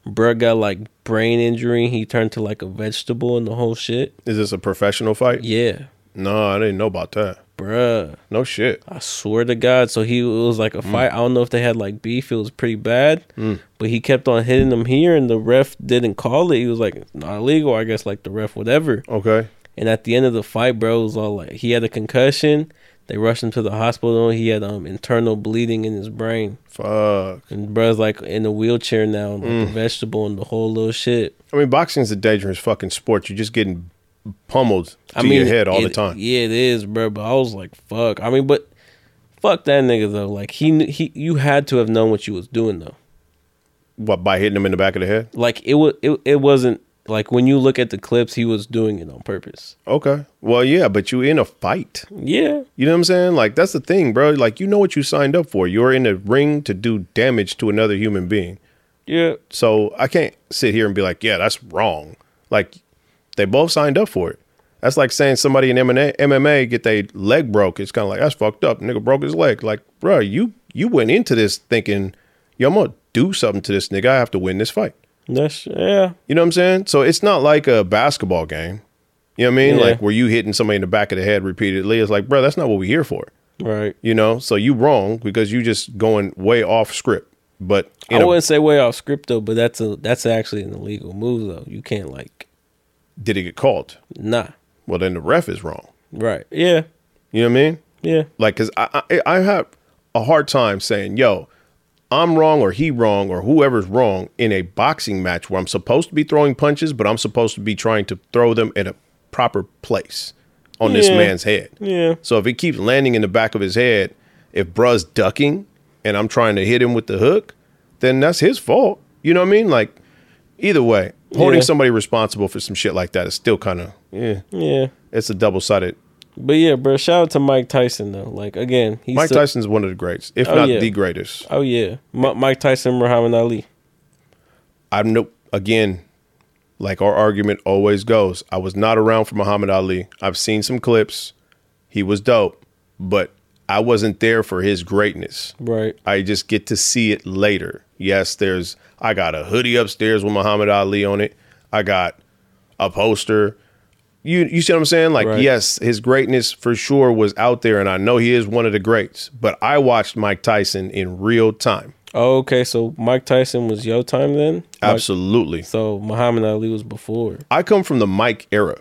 Speaker 2: bruh got like brain injury. He turned to like a vegetable and the whole shit.
Speaker 1: Is this a professional fight?
Speaker 2: Yeah,
Speaker 1: No, I didn't know about that.
Speaker 2: bruh.
Speaker 1: No shit.
Speaker 2: I swear to God. So he it was like a mm. fight. I don't know if they had like beef. It was pretty bad. Mm. But he kept on hitting him here, and the ref didn't call it. He was like, not illegal." I guess like the ref, whatever.
Speaker 1: Okay.
Speaker 2: And at the end of the fight, bro, was all like he had a concussion. They rushed him to the hospital. He had um internal bleeding in his brain,
Speaker 1: Fuck.
Speaker 2: and bro's like in a wheelchair now, like a vegetable and the whole little shit.
Speaker 1: I mean, boxing's a dangerous fucking sport. You're just getting pummeled to
Speaker 2: I mean,
Speaker 1: your head all the time.
Speaker 2: Yeah, it is, bro. But I was like, fuck. I mean, but fuck that nigga though. Like he he, you had to have known what you was doing though.
Speaker 1: What by hitting him in the back of the head?
Speaker 2: Like it was, it, it wasn't like when you look at the clips, he was doing it on purpose.
Speaker 1: Okay. Well, yeah, but you in a fight.
Speaker 2: Yeah,
Speaker 1: You know what I'm saying? Like that's the thing, bro. Like you know what you signed up for. You're in a ring to do damage to another human being.
Speaker 2: yeah,
Speaker 1: So I can't sit here and be like, yeah, that's wrong. Like they both signed up for it. That's like saying somebody in MMA, MMA get their leg broke. It's kind of like that's fucked up. Nigga broke his leg. Like, bro, you you went into this thinking, yo, I'm gonna do something to this nigga. I have to win this fight.
Speaker 2: That's yeah,
Speaker 1: You know what I'm saying? So it's not like a basketball game. You know what I mean?
Speaker 2: Yeah.
Speaker 1: Like where you hitting somebody in the back of the head repeatedly. It's like, bro, that's not what we're here for.
Speaker 2: right.
Speaker 1: You know? So you wrong because you just going way off script. But
Speaker 2: I wouldn't say way off script though, but that's a that's actually an illegal move though. You can't like
Speaker 1: did it get called?
Speaker 2: nah.
Speaker 1: Well, then the ref is wrong.
Speaker 2: Right. Yeah.
Speaker 1: You know what I mean?
Speaker 2: Yeah.
Speaker 1: Like, cause I, I I have a hard time saying, yo, I'm wrong or he wrong or whoever's wrong in a boxing match where I'm supposed to be throwing punches, but I'm supposed to be trying to throw them in a proper place on this man's head.
Speaker 2: Yeah.
Speaker 1: So if it keeps landing in the back of his head, if bruh's ducking and I'm trying to hit him with the hook, then that's his fault. You know what I mean? Like, either way, holding
Speaker 2: Yeah.
Speaker 1: somebody responsible for some shit like that is still kind of, yeah,
Speaker 2: Yeah.
Speaker 1: it's a double sided.
Speaker 2: But yeah, bro. Shout out to Mike Tyson though. Like again, he's
Speaker 1: Mike
Speaker 2: still-
Speaker 1: Tyson's one of the greats, if
Speaker 2: Oh,
Speaker 1: not
Speaker 2: yeah.
Speaker 1: the greatest.
Speaker 2: Oh yeah, M- Mike Tyson, Muhammad Ali.
Speaker 1: I know again, like our argument always goes. I was not around for Muhammad Ali. I've seen some clips. He was dope, but I wasn't there for his greatness.
Speaker 2: Right.
Speaker 1: I just get to see it later. Yes, there's I got a hoodie upstairs with Muhammad Ali on it. I got a poster. You you see what I'm saying? Like
Speaker 2: Right.
Speaker 1: yes, his greatness for sure was out there and I know he is one of the greats, but I watched Mike Tyson in real time.
Speaker 2: Oh, okay. So Mike Tyson was your time then. Mike-
Speaker 1: Absolutely.
Speaker 2: so Muhammad Ali was before.
Speaker 1: I come from the Mike era.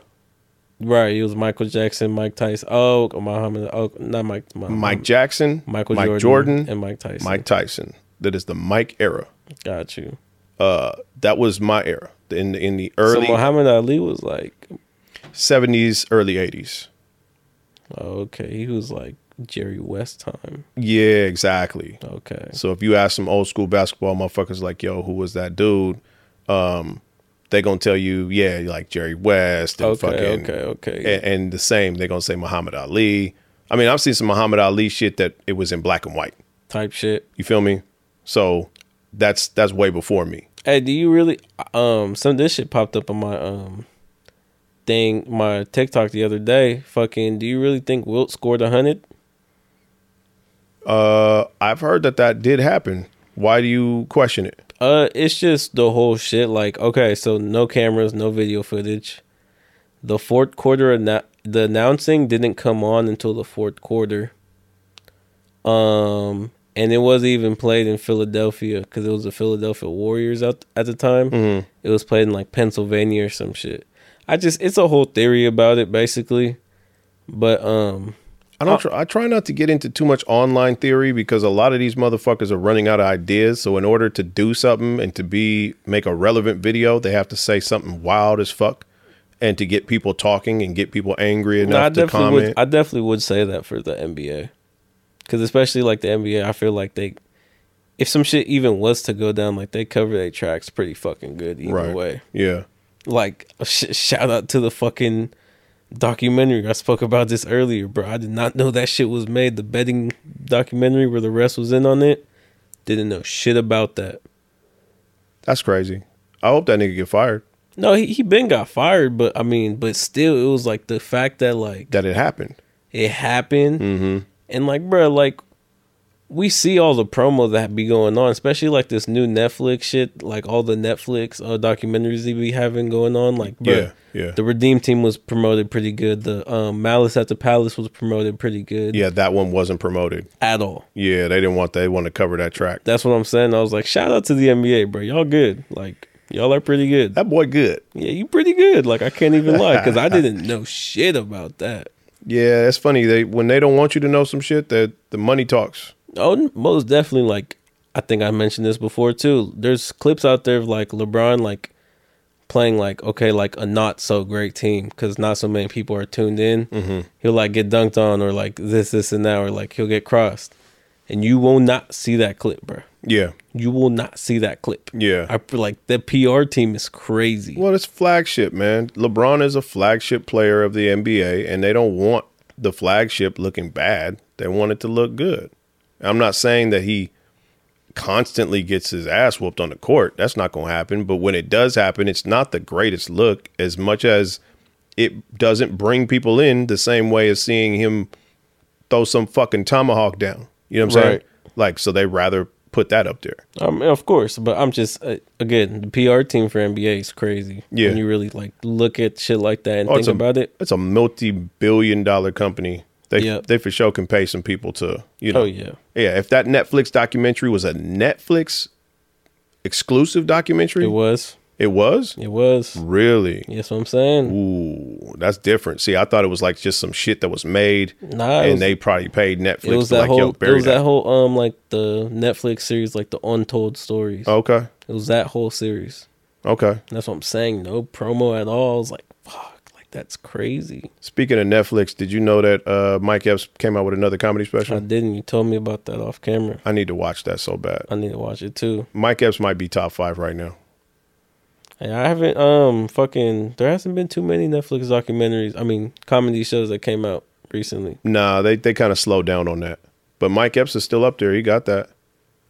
Speaker 2: Right. It was Michael Jackson, Mike Tyson. Oh, Muhammad. Oh, not Mike. Mike,
Speaker 1: Mike Jackson,
Speaker 2: Michael
Speaker 1: Mike
Speaker 2: Jordan,
Speaker 1: Jordan,
Speaker 2: and Mike Tyson.
Speaker 1: Mike Tyson. That is the Mike era.
Speaker 2: Got you.
Speaker 1: Uh, that was my era in in the early.
Speaker 2: So Muhammad Ali was like,
Speaker 1: seventies, early eighties.
Speaker 2: oh, okay, he was like Jerry West time.
Speaker 1: Yeah, exactly.
Speaker 2: Okay.
Speaker 1: So if you ask some old school basketball motherfuckers like, "Yo, who was that dude?" Um, they gonna tell you, "Yeah, like Jerry West." And
Speaker 2: Okay.
Speaker 1: fucking,
Speaker 2: Okay. Okay.
Speaker 1: And, and the same, they're gonna say Muhammad Ali. I mean, I've seen some Muhammad Ali shit that it was in black and white.
Speaker 2: type shit.
Speaker 1: You feel me? So that's that's way before me.
Speaker 2: Hey, do you really? Um, some of this shit popped up on my um thing, my TikTok the other day. Fucking, do you really think Wilt scored a hundred?
Speaker 1: Uh, I've heard that that did happen. Why do you question it?
Speaker 2: Uh, it's just the whole shit. Like, okay, so no cameras, no video footage. The fourth quarter, annou- the announcing didn't come on until the fourth quarter. Um, and it wasn't even played in Philadelphia because it was the Philadelphia Warriors out at the time.
Speaker 1: Mhm.
Speaker 2: It was played in like Pennsylvania or some shit. I just, it's a whole theory about it, basically. But um,
Speaker 1: I don't. Try, I try not to get into too much online theory because a lot of these motherfuckers are running out of ideas. So in order to do something and to be make a relevant video, they have to say something wild as fuck, and to get people talking and get people angry enough
Speaker 2: No, I
Speaker 1: to
Speaker 2: definitely
Speaker 1: comment.
Speaker 2: would. I definitely would say that for the NBA, because especially like the NBA, I feel like they, if some shit even was to go down, like they cover their tracks pretty fucking good either
Speaker 1: right.
Speaker 2: way.
Speaker 1: Yeah.
Speaker 2: Like sh- shout out to the fucking documentary I spoke about this earlier, bro. I did not know that shit was made. The betting documentary where the rest was in on it, didn't know shit about that.
Speaker 1: That's crazy. I hope that nigga get fired.
Speaker 2: No, he he been got fired, but I mean, but still, it was like the fact that like
Speaker 1: That it happened.
Speaker 2: it happened.
Speaker 1: Mm-hmm.
Speaker 2: And like, bro, like we see all the promo that be going on, especially like this new Netflix shit, like all the Netflix uh, documentaries they be having going on. Like, bro,
Speaker 1: Yeah. Yeah.
Speaker 2: the Redeem Team was promoted pretty good. The um, Malice at the Palace was promoted pretty good.
Speaker 1: yeah. That one wasn't promoted.
Speaker 2: at all.
Speaker 1: Yeah. They didn't want. They want to cover that track.
Speaker 2: That's what I'm saying. I was like, shout out to the NBA, bro. Y'all good. Like, y'all are pretty good.
Speaker 1: That boy good.
Speaker 2: Yeah, you pretty good. Like, I can't even lie because I *laughs* didn't know shit about that.
Speaker 1: Yeah. It's funny. They when they don't want you to know some shit, that the money talks.
Speaker 2: Oh, most definitely. Like I think I mentioned this before too. There's clips out there of like LeBron like playing like okay like a not so great team because not so many people are tuned in. Mm-hmm. He'll like get dunked on or like this this and that or like he'll get crossed, and you will not see that clip, bro.
Speaker 1: Yeah.
Speaker 2: You will not see that clip.
Speaker 1: Yeah.
Speaker 2: I feel like the PR team is crazy.
Speaker 1: Well, it's flagship, man. LeBron is a flagship player of the NBA, and they don't want the flagship looking bad. They want it to look good. I'm not saying that he constantly gets his ass whooped on the court. That's not going to happen. But when it does happen, it's not the greatest look as much as it doesn't bring people in the same way as seeing him throw some fucking tomahawk down. You know what I'm saying? Like, so they rather put that up there.
Speaker 2: Um, of course, but I'm just uh, again the PR team for NBA is crazy.
Speaker 1: Yeah.
Speaker 2: when you really like look at shit like that and
Speaker 1: Oh,
Speaker 2: think
Speaker 1: a-
Speaker 2: about it.
Speaker 1: It's a multi-billion dollar company. They
Speaker 2: Yep.
Speaker 1: they for sure can pay some people to you know.
Speaker 2: Oh yeah.
Speaker 1: Yeah, if that Netflix documentary was a Netflix exclusive documentary,
Speaker 2: It was.
Speaker 1: It was?
Speaker 2: It was.
Speaker 1: Really?
Speaker 2: Yes, what I'm saying.
Speaker 1: Ooh, that's different. See, I thought it was like just some shit that was made,
Speaker 2: Nah,
Speaker 1: and
Speaker 2: was,
Speaker 1: they probably paid Netflix
Speaker 2: it was
Speaker 1: to
Speaker 2: that
Speaker 1: like,
Speaker 2: whole. It was
Speaker 1: that.
Speaker 2: that whole um like the Netflix series, like the Untold Stories.
Speaker 1: okay,
Speaker 2: It was that whole series.
Speaker 1: okay.
Speaker 2: That's what I'm saying. No promo at all. I was like that's crazy.
Speaker 1: Speaking of Netflix, did you know that uh, Mike Epps came out with another comedy special?
Speaker 2: I didn't. You told me about that off camera.
Speaker 1: I need to watch that so bad.
Speaker 2: I need to watch it too.
Speaker 1: Mike Epps might be top five right now.
Speaker 2: Hey, I haven't um fucking. There hasn't been too many Netflix documentaries. I mean, comedy shows that came out recently.
Speaker 1: Nah, they they kind of slowed down on that. But Mike Epps is still up there. He got that.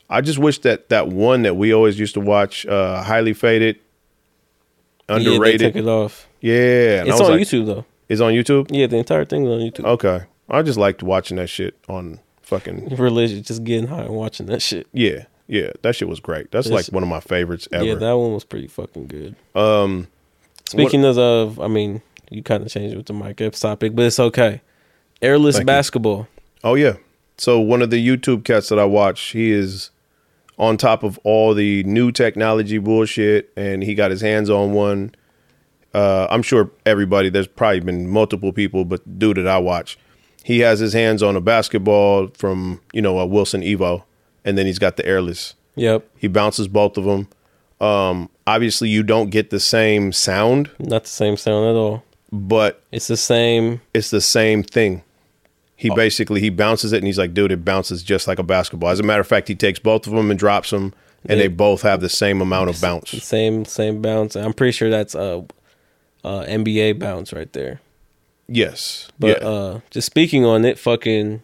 Speaker 1: I just wish that that one that we always used to watch, uh, highly faded,
Speaker 2: Yeah, they
Speaker 1: underrated.
Speaker 2: took it off.
Speaker 1: Yeah, and I
Speaker 2: It's
Speaker 1: was
Speaker 2: on
Speaker 1: like-
Speaker 2: YouTube though.
Speaker 1: It's on YouTube.
Speaker 2: Yeah, the entire thing is on YouTube.
Speaker 1: Okay, I just liked watching that shit on fucking. *laughs*
Speaker 2: Religious, just getting high and watching that shit.
Speaker 1: Yeah, yeah, that shit was great. That's like one of my favorites ever.
Speaker 2: Yeah, that one was pretty fucking good.
Speaker 1: um,
Speaker 2: Speaking of, I mean, you kind of changed it with the Mike Epps topic, but it's okay. Airless
Speaker 1: Thank you.
Speaker 2: basketball.
Speaker 1: Oh yeah. So one of the YouTube cats that I watch, he is on top of all the new technology bullshit, and he got his hands on one. Uh, I'm sure everybody. There's probably been multiple people, but dude that I watch, he has his hands on a basketball from you know a Wilson Evo, and then he's got the airless.
Speaker 2: Yep,
Speaker 1: He bounces both of them. Um, obviously, you don't get the same sound,
Speaker 2: not the same sound at all.
Speaker 1: but
Speaker 2: It's the same.
Speaker 1: it's the same thing. He basically he bounces it and he's like, dude, it bounces just like a basketball. As a matter of fact, he takes both of them and drops them, and
Speaker 2: They-
Speaker 1: they both have the same amount of bounce.
Speaker 2: Same same bounce. I'm pretty sure that's uh, uh NBA bounce right there.
Speaker 1: Yes,
Speaker 2: But
Speaker 1: yeah,
Speaker 2: uh just speaking on it, fucking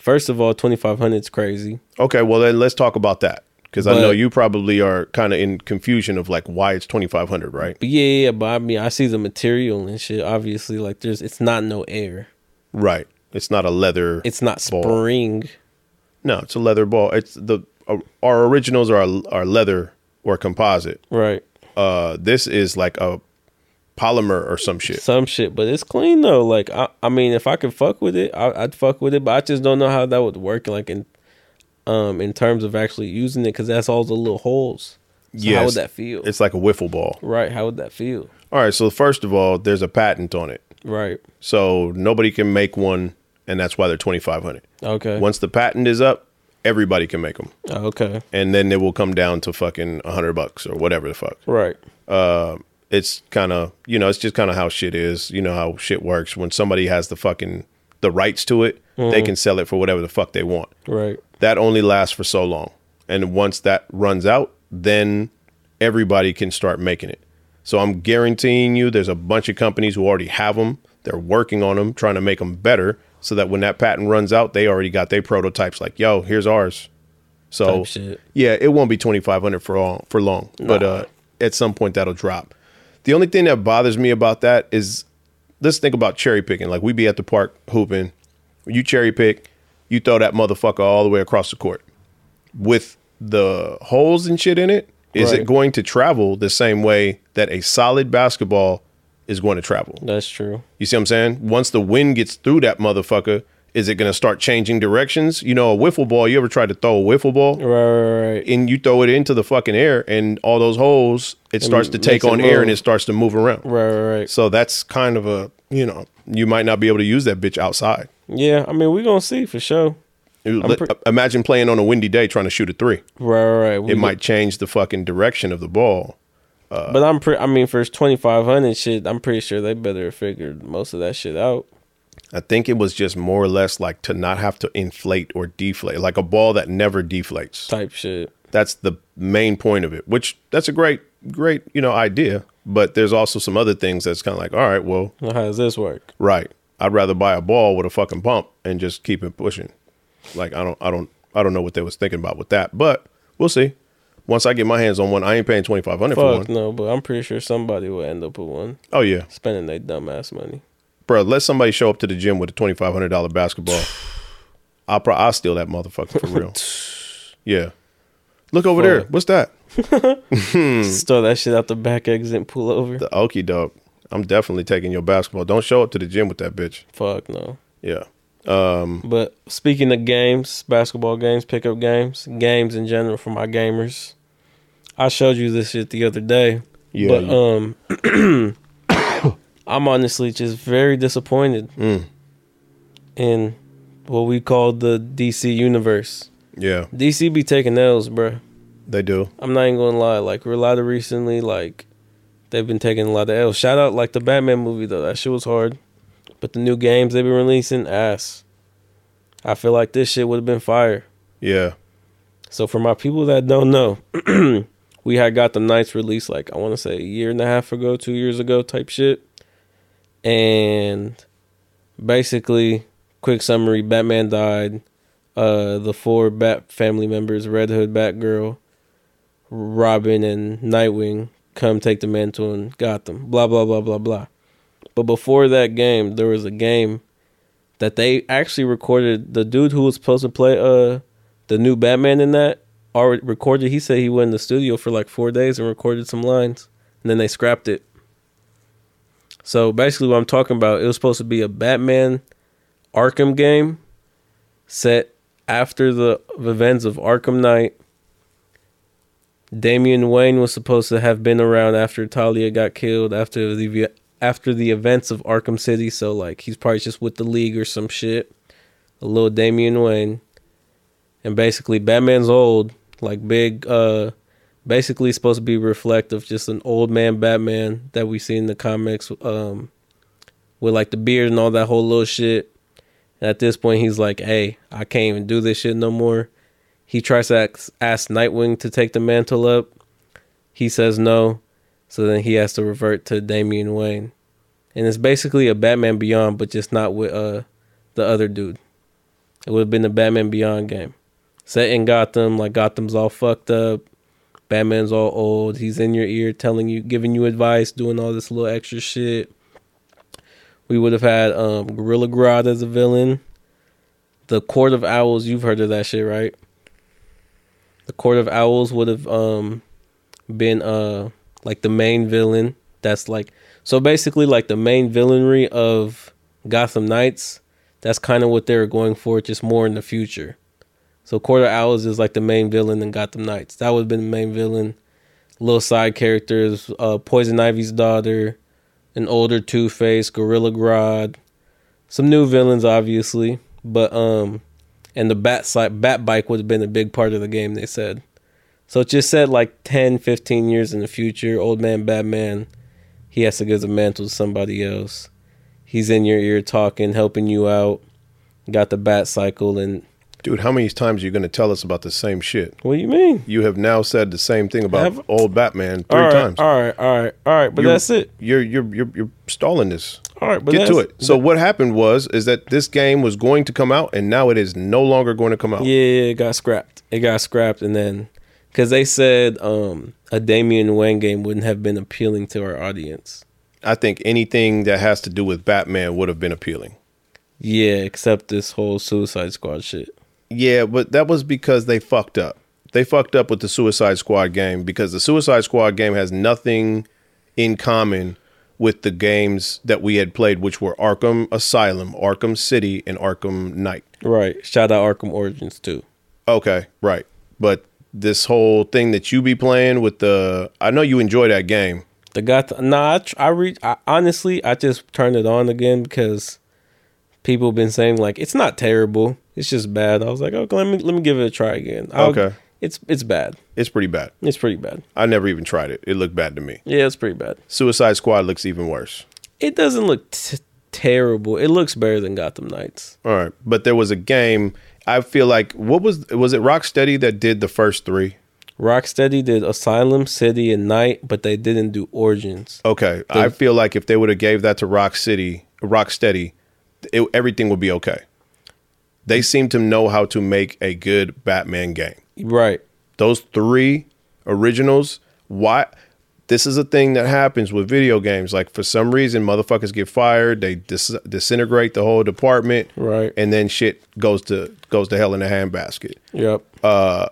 Speaker 2: First of all, twenty five hundred is crazy.
Speaker 1: Okay, well then let's talk about that because I know you probably are kind of in confusion of like why it's twenty five hundred, right?
Speaker 2: But yeah, yeah, but I mean, I see the material and shit. Obviously, like there's, it's not no air.
Speaker 1: Right. It's not a leather.
Speaker 2: It's not
Speaker 1: Ball.
Speaker 2: spring.
Speaker 1: no, it's a leather ball. It's the uh, our originals are are leather or composite.
Speaker 2: Right.
Speaker 1: Uh, this is like a polymer or some shit.
Speaker 2: Some shit, but it's clean though. Like I, I mean, if I could fuck with it, I, I'd fuck with it. But I just don't know how that would work. Like in, um, in terms of actually using it, because that's all the little holes. So how would that feel?
Speaker 1: It's like a wiffle ball.
Speaker 2: right. How would that feel?
Speaker 1: All right. So first of all, there's a patent on it,
Speaker 2: Right.
Speaker 1: so nobody can make one, and that's why they're twenty five hundred.
Speaker 2: Okay.
Speaker 1: Once the patent is up, everybody can make them,
Speaker 2: Okay.
Speaker 1: and then it will come down to fucking a hundred bucks or whatever the fuck.
Speaker 2: Right.
Speaker 1: It's kind of you know it's just kind of how shit is. You know how shit works. When somebody has the fucking the rights to it they can sell it for whatever the fuck they want.
Speaker 2: Right.
Speaker 1: that only lasts for so long. And once that runs out then everybody can start making it. So i'm guaranteeing you there's a bunch of companies who already have them they're working on them trying to make them better so that when that patent runs out they already got their prototypes like yo here's ours. So yeah, it won't be twenty five hundred for all for long, but uh, at some point that'll drop. The only thing that bothers me about that is let's think about cherry picking. Like we be at the park hooping, you cherry pick, you throw that motherfucker all the way across the court with the holes and shit in it. Is
Speaker 2: Right.
Speaker 1: it going to travel the same way that a solid basketball is going to travel?
Speaker 2: That's true.
Speaker 1: You see what I'm saying? Once the wind gets through that motherfucker, is it going to start changing directions? You know, a wiffle ball. You ever tried to throw a wiffle ball?
Speaker 2: Right. Right. right.
Speaker 1: and you throw it into the fucking air and all those holes it starts to take on air and it starts to move around
Speaker 2: Right. Right. Right.
Speaker 1: so that's kind of a you know you might not be able to use that bitch outside
Speaker 2: Yeah. I mean, we're gonna see for sure.
Speaker 1: Let-
Speaker 2: pre- uh,
Speaker 1: imagine playing on a windy day trying to shoot a three
Speaker 2: Right. Right. right. We
Speaker 1: it
Speaker 2: go-
Speaker 1: might change the fucking direction of the ball uh,
Speaker 2: But I'm pretty. I mean, for twenty five hundred shit, I'm pretty sure they better have figured most of that shit out.
Speaker 1: I think it was just more or less like to not have to inflate or deflate like a ball that never deflates
Speaker 2: Type shit.
Speaker 1: that's the main point of it which that's a great great you know idea but there's also some other things that's kind of like all right well
Speaker 2: Now, how does this work?
Speaker 1: Right. I'd rather buy a ball with a fucking pump and just keep it pushing. Like I don't I don't I don't know what they was thinking about with that, but we'll see. Once I get my hands on one, I ain't paying twenty five hundred for one.
Speaker 2: no, but I'm pretty sure somebody will end up with one,
Speaker 1: Oh yeah,
Speaker 2: spending their dumbass money.
Speaker 1: Bro. Let somebody show up to the gym with a twenty five hundred dollar basketball. *sighs* I'll pro- I'll steal that motherfucker for real. *laughs* yeah. Look over there. What's that? *laughs* *laughs*
Speaker 2: Throw that shit out the back exit and pull over.
Speaker 1: The okie doke. I'm definitely taking your basketball. Don't show up to the gym with that bitch.
Speaker 2: Fuck no.
Speaker 1: Yeah.
Speaker 2: But speaking of games, basketball games, pickup games, games in general for my gamers, I showed you this shit the other day.
Speaker 1: Yeah.
Speaker 2: But
Speaker 1: you-
Speaker 2: um, *clears throat* I'm honestly just very disappointed
Speaker 1: Mm.
Speaker 2: in what we call the DC universe.
Speaker 1: yeah.
Speaker 2: DC be taking L's, bruh.
Speaker 1: They do.
Speaker 2: I'm not even gonna lie. Like a lot of recently, like they've been taking a lot of L's. Shout out like the Batman movie though. That shit was hard. But the new games they've been releasing, ass. I feel like this shit would have been fire.
Speaker 1: Yeah.
Speaker 2: So for my people that don't know, *clears throat* we had got the Knights released like I want to say a year and a half ago, two years ago type shit. And basically, quick summary: Batman died. Uh, the four Bat family members, Red Hood, Batgirl, Robin, and Nightwing, come take the mantle in Gotham. Blah blah blah blah blah. But before that game, there was a game that they actually recorded. The dude who was supposed to play uh the new Batman in that already recorded. He said he went in the studio for like four days and recorded some lines, and then they scrapped it. So basically, what I'm talking about, it was supposed to be a Batman Arkham game set after the events of Arkham Knight. Damian Wayne was supposed to have been around after Talia got killed after the after the events of Arkham City. So like he's probably just with the League or some shit. A little Damian Wayne, and basically Batman's old, like big. uh Basically supposed to be reflective, just an old man Batman that we see in the comics, um, with like the beard and all that whole little shit. And at this point, he's like, "Hey, I can't even do this shit no more." He tries to ask, ask Nightwing to take the mantle up. He says no, so then he has to revert to Damian Wayne, and it's basically a Batman Beyond, but just not with uh the other dude. It would have been the Batman Beyond game. Set in Gotham, like Gotham's all fucked up. Batman's all old. He's in your ear telling you, giving you advice, doing all this little extra shit. We would have had um, Gorilla Grodd as a villain. The Court of Owls, you've heard of that shit, right? The Court of Owls would have um, been uh, like the main villain. That's like so basically like the main villainry of Gotham Knights. That's kind of what they were going for, just more in the future. So of Owls is like the main villain in Gotham Knights. That would have been the main villain. Little side characters, uh, Poison Ivy's daughter, an older Two Face, Gorilla Grodd, some new villains, obviously, but um, and the bat side, bat bike would have been a big part of the game. They said, so it just said like 10, 15 years in the future, old man Batman, he has to give the mantle to somebody else. He's in your ear talking, helping you out. Got the bat cycle and
Speaker 1: Dude, how many times are you going to tell us about the same shit?
Speaker 2: what do you mean?
Speaker 1: You have now said the same thing about
Speaker 2: Have-
Speaker 1: old Batman three
Speaker 2: all right,
Speaker 1: times.
Speaker 2: All right, all right, all right. But
Speaker 1: You're-
Speaker 2: that's it.
Speaker 1: You're you're you're you're stalling this.
Speaker 2: All right, but
Speaker 1: Get to it. So what happened was is that this game was going to come out and now it is no longer going to come out.
Speaker 2: Yeah, it got scrapped. It got scrapped, and then because they said um, a Damian Wayne game wouldn't have been appealing to our audience.
Speaker 1: I think anything that has to do with Batman would have been appealing.
Speaker 2: Yeah, except this whole Suicide Squad shit.
Speaker 1: Yeah, but that was because they fucked up. They fucked up with the Suicide Squad game because the Suicide Squad game has nothing in common with the games that we had played, which were Arkham Asylum, Arkham City, and Arkham Knight.
Speaker 2: Right. Shout out Arkham Origins too.
Speaker 1: Okay, right. But this whole thing that you be playing with the, I know you enjoy that game.
Speaker 2: The got nah. I, I read. I, honestly, I just turned it on again because people have been saying like it's not terrible. It's just bad. I was like, okay, let me let me give it a try again. I'll-
Speaker 1: Okay.
Speaker 2: It's it's bad.
Speaker 1: It's pretty bad.
Speaker 2: It's pretty bad.
Speaker 1: I never even tried it. It looked bad to me.
Speaker 2: Yeah, it's pretty bad.
Speaker 1: Suicide Squad looks even worse.
Speaker 2: It doesn't look t- terrible. It looks better than Gotham Knights.
Speaker 1: All right, but there was a game. I feel like what was was it Rocksteady that did the first three?
Speaker 2: Rocksteady did Asylum, City, and Knight, but they didn't do Origins.
Speaker 1: Okay, I feel like if they would have gave that to Rock City, Rocksteady, it, everything will be okay. They seem to know how to make a good Batman game.
Speaker 2: Right.
Speaker 1: Those three originals, why? This is a thing that happens with video games. Like for some reason, motherfuckers get fired. They dis- disintegrate the whole department,
Speaker 2: Right.
Speaker 1: and then shit goes to goes to hell in a handbasket.
Speaker 2: Yep.
Speaker 1: Uh,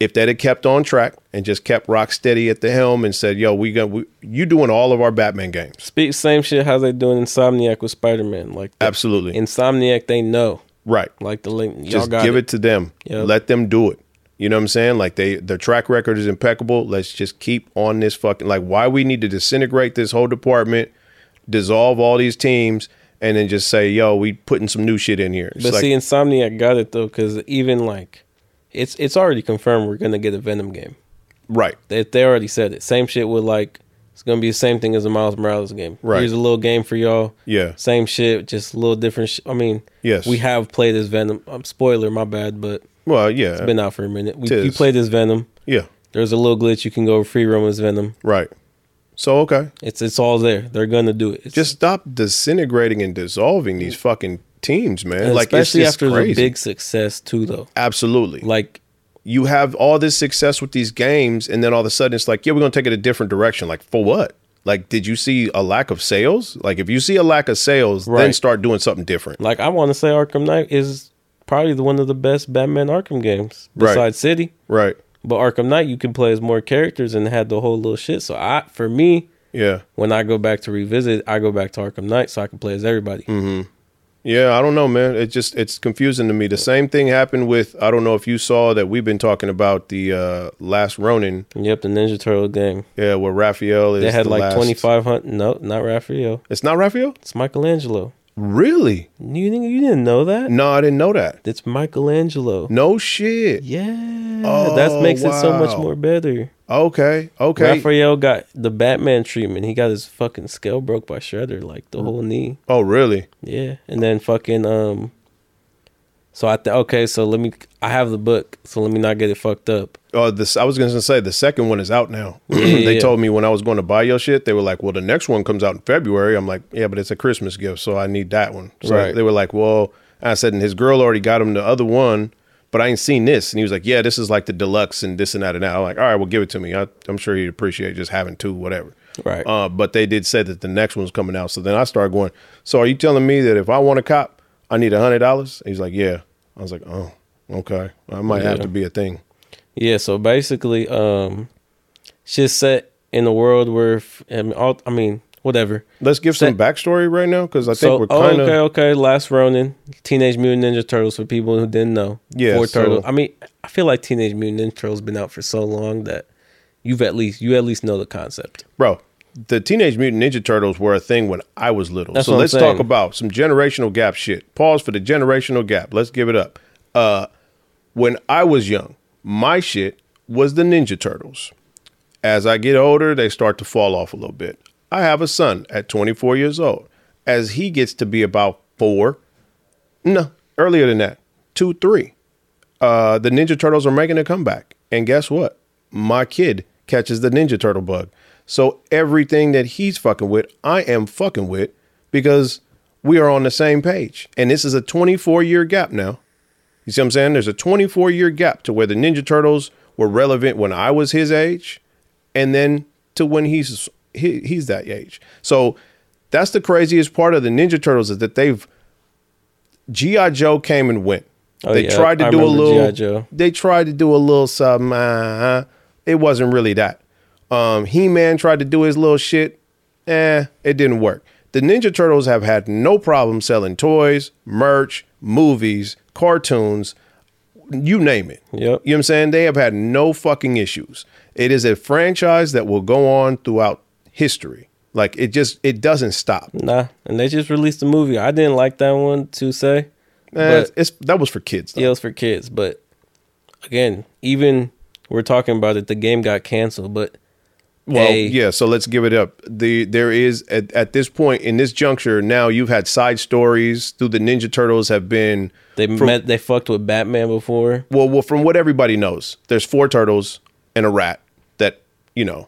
Speaker 1: if that had kept on track and just kept Rocksteady at the helm and said, "Yo, we got we, you doing all of our Batman games."
Speaker 2: Speak same shit. How they doing Insomniac with Spider Man? Like
Speaker 1: Absolutely,
Speaker 2: Insomniac, they know.
Speaker 1: right.
Speaker 2: Like the link. Y'all
Speaker 1: Just give it. to them.
Speaker 2: Yep.
Speaker 1: Let them do it. You know what I'm saying? Like they their track record is impeccable. Let's just keep on this fucking like why we need to disintegrate this whole department, dissolve all these teams, and then just say, "Yo, we putting some new shit in here." It's
Speaker 2: But
Speaker 1: like,
Speaker 2: see, Insomniac got it though, because even like, it's it's already confirmed we're gonna get a Venom game.
Speaker 1: Right,
Speaker 2: They they already said it. Same shit with like, it's gonna be the same thing as a Miles Morales game.
Speaker 1: Right.
Speaker 2: Here's a little game for y'all.
Speaker 1: yeah,
Speaker 2: Same shit, just a little different. Sh- I mean,
Speaker 1: yes,
Speaker 2: we have played as Venom. Um, spoiler, my bad, but
Speaker 1: Well, yeah, it's
Speaker 2: been out for a minute. We,
Speaker 1: Tis.
Speaker 2: you played as Venom.
Speaker 1: yeah,
Speaker 2: There's a little glitch you can go free roam as Venom.
Speaker 1: right. So okay,
Speaker 2: It's it's all there. They're gonna do it. It's,
Speaker 1: just stop disintegrating and dissolving these fucking teams, man. like it's
Speaker 2: especially after
Speaker 1: crazy.
Speaker 2: the big success too, though.
Speaker 1: Absolutely.
Speaker 2: Like
Speaker 1: you have all this success with these games, and then all of a sudden it's like, yeah, we're gonna take it a different direction. Like for what? Like, did you see a lack of sales? Like, if you see a lack of sales, then start doing something different.
Speaker 2: like I want to say Arkham Knight is probably the one of the best Batman Arkham games
Speaker 1: Right.
Speaker 2: besides City.
Speaker 1: Right.
Speaker 2: But Arkham Knight, you can play as more characters and had the whole little shit. So I, for me,
Speaker 1: Yeah.
Speaker 2: when I go back to revisit, I go back to Arkham Knight so I can play as everybody.
Speaker 1: Mm. Yeah, I don't know, man. It just it's confusing to me. The same thing happened with I don't know if you saw that we've been talking about the uh last Ronin.
Speaker 2: Yep, the Ninja Turtle game.
Speaker 1: Yeah, where Raphael is.
Speaker 2: They had
Speaker 1: the
Speaker 2: like twenty five hundred. No, not Raphael.
Speaker 1: It's not Raphael?
Speaker 2: It's Michelangelo.
Speaker 1: Really?
Speaker 2: You didn't, you didn't know that?
Speaker 1: No, I didn't know that.
Speaker 2: It's Michelangelo.
Speaker 1: No shit.
Speaker 2: Yeah,
Speaker 1: Oh,
Speaker 2: that makes it so much more better.
Speaker 1: Okay. Okay.
Speaker 2: Raphael got the Batman treatment. He got his fucking skull broke by Shredder, like the whole knee.
Speaker 1: oh, really?
Speaker 2: Yeah, and then fucking um. So I th- okay, so let me. I have the book, so let me not get it fucked up.
Speaker 1: Oh, this I was going to say the second one is out now. *clears throat*
Speaker 2: Yeah,
Speaker 1: they
Speaker 2: yeah.
Speaker 1: told me when I was going to buy your shit, they were like, "Well, the next one comes out in February." I'm like, "Yeah, but it's a Christmas gift, so I need that one." So
Speaker 2: Right.
Speaker 1: they were like, "Well, I said, and his girl already got him the other one, but I ain't seen this. And he was like, yeah, this is like the deluxe and this and that and that. I'm like, all right, well, give it to me. I, I'm sure he'd appreciate just having two, whatever.
Speaker 2: Right.
Speaker 1: Uh, but they did say that the next one's coming out. So then I started going, so are you telling me that if I want a cop, I need a hundred dollars? He's like, yeah. I was like, oh, okay. I might have to be a thing.
Speaker 2: Yeah, so basically, um, shit's set in a world where, I mean, all, I mean whatever.
Speaker 1: Let's give some backstory right now because I think
Speaker 2: So,
Speaker 1: we're
Speaker 2: oh,
Speaker 1: kind of
Speaker 2: okay, okay. Last Ronin, Teenage Mutant Ninja Turtles for people who didn't know.
Speaker 1: Yeah,
Speaker 2: Four
Speaker 1: so-
Speaker 2: Turtles. I mean, I feel like Teenage Mutant Ninja Turtles been out for so long that you've at least you at least know the concept.
Speaker 1: bro. The Teenage Mutant Ninja Turtles were a thing when I was little.
Speaker 2: That's
Speaker 1: so let's
Speaker 2: saying.
Speaker 1: talk about some generational gap shit. Pause for the generational gap. Let's give it up. Uh, when I was young, my shit was the Ninja Turtles. As I get older, they start to fall off a little bit. I have a son at 24 years old. As he gets to be about four, no, earlier than that, two, three, uh, the Ninja Turtles are making a comeback. And guess what? My kid catches the Ninja Turtle bug. So everything that he's fucking with, I am fucking with because we are on the same page. And this is a 24 year gap now. You see what I'm saying? There's a 24 year gap to where the Ninja Turtles were relevant when I was his age, and then to when he's he, he's that age. So that's the craziest part of the Ninja Turtles is that they've GI Joe came and went.
Speaker 2: Oh,
Speaker 1: they
Speaker 2: yeah,
Speaker 1: tried to
Speaker 2: I
Speaker 1: do a little. They tried to do a little something. Uh, it wasn't really that. Um, he Man tried to do his little shit. Eh, it didn't work. The Ninja Turtles have had no problem selling toys, merch, movies, cartoons, you name it.
Speaker 2: Yep.
Speaker 1: You know what I'm saying? They have had no fucking issues. It is a franchise that will go on throughout history. Like it just it doesn't stop.
Speaker 2: Nah, and they just released a movie. I didn't like that one to say.
Speaker 1: Eh, it's, it's that was for kids. Though.
Speaker 2: Yeah, it was for kids, but again, even we're talking about it. The game got canceled, but
Speaker 1: Well,
Speaker 2: a-
Speaker 1: yeah. So let's give it up. The there is at, at this point in this juncture now you've had side stories through the Ninja Turtles have been
Speaker 2: they
Speaker 1: From-
Speaker 2: met. They fucked with Batman before.
Speaker 1: well, well from what everybody knows. There's four turtles and a rat that you know.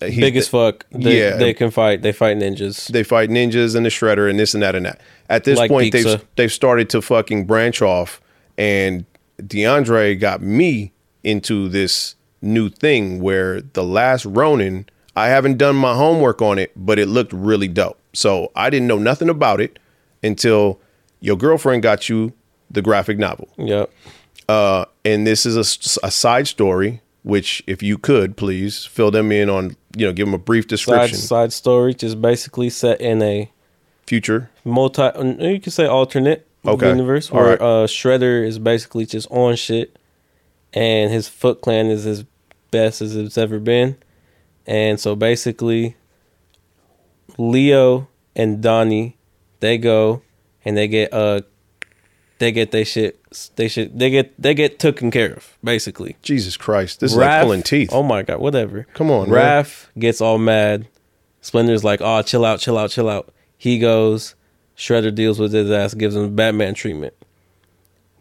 Speaker 1: He's
Speaker 2: Big as fuck. They,
Speaker 1: yeah.
Speaker 2: they can fight. They fight ninjas.
Speaker 1: They fight ninjas and the shredder and this and that and that. At this
Speaker 2: Like
Speaker 1: point, they've they've started to fucking branch off, and DeAndre got me into this new thing where the last Ronin. I haven't done my homework on it, but it looked really dope. So I didn't know nothing about it until your girlfriend got you the graphic novel.
Speaker 2: Yep.
Speaker 1: Uh, and this is a, a side story, which if you could please fill them in on, you know, give them a brief description.
Speaker 2: side story, just basically set in a
Speaker 1: Future.
Speaker 2: multi. You could say alternate
Speaker 1: Okay.
Speaker 2: universe where
Speaker 1: right.
Speaker 2: uh, Shredder is basically just on shit, and his Foot Clan is as best as it's ever been, and so basically, Leo and Donnie, they go and they get uh, they get they shit. They should they get they get taken care of basically.
Speaker 1: Jesus Christ, this is like pulling teeth.
Speaker 2: Oh my god, whatever.
Speaker 1: Come on, man.
Speaker 2: Gets all mad. Splinter's like, "Oh, chill out, chill out, chill out." He goes. Shredder deals with his ass, gives him Batman treatment,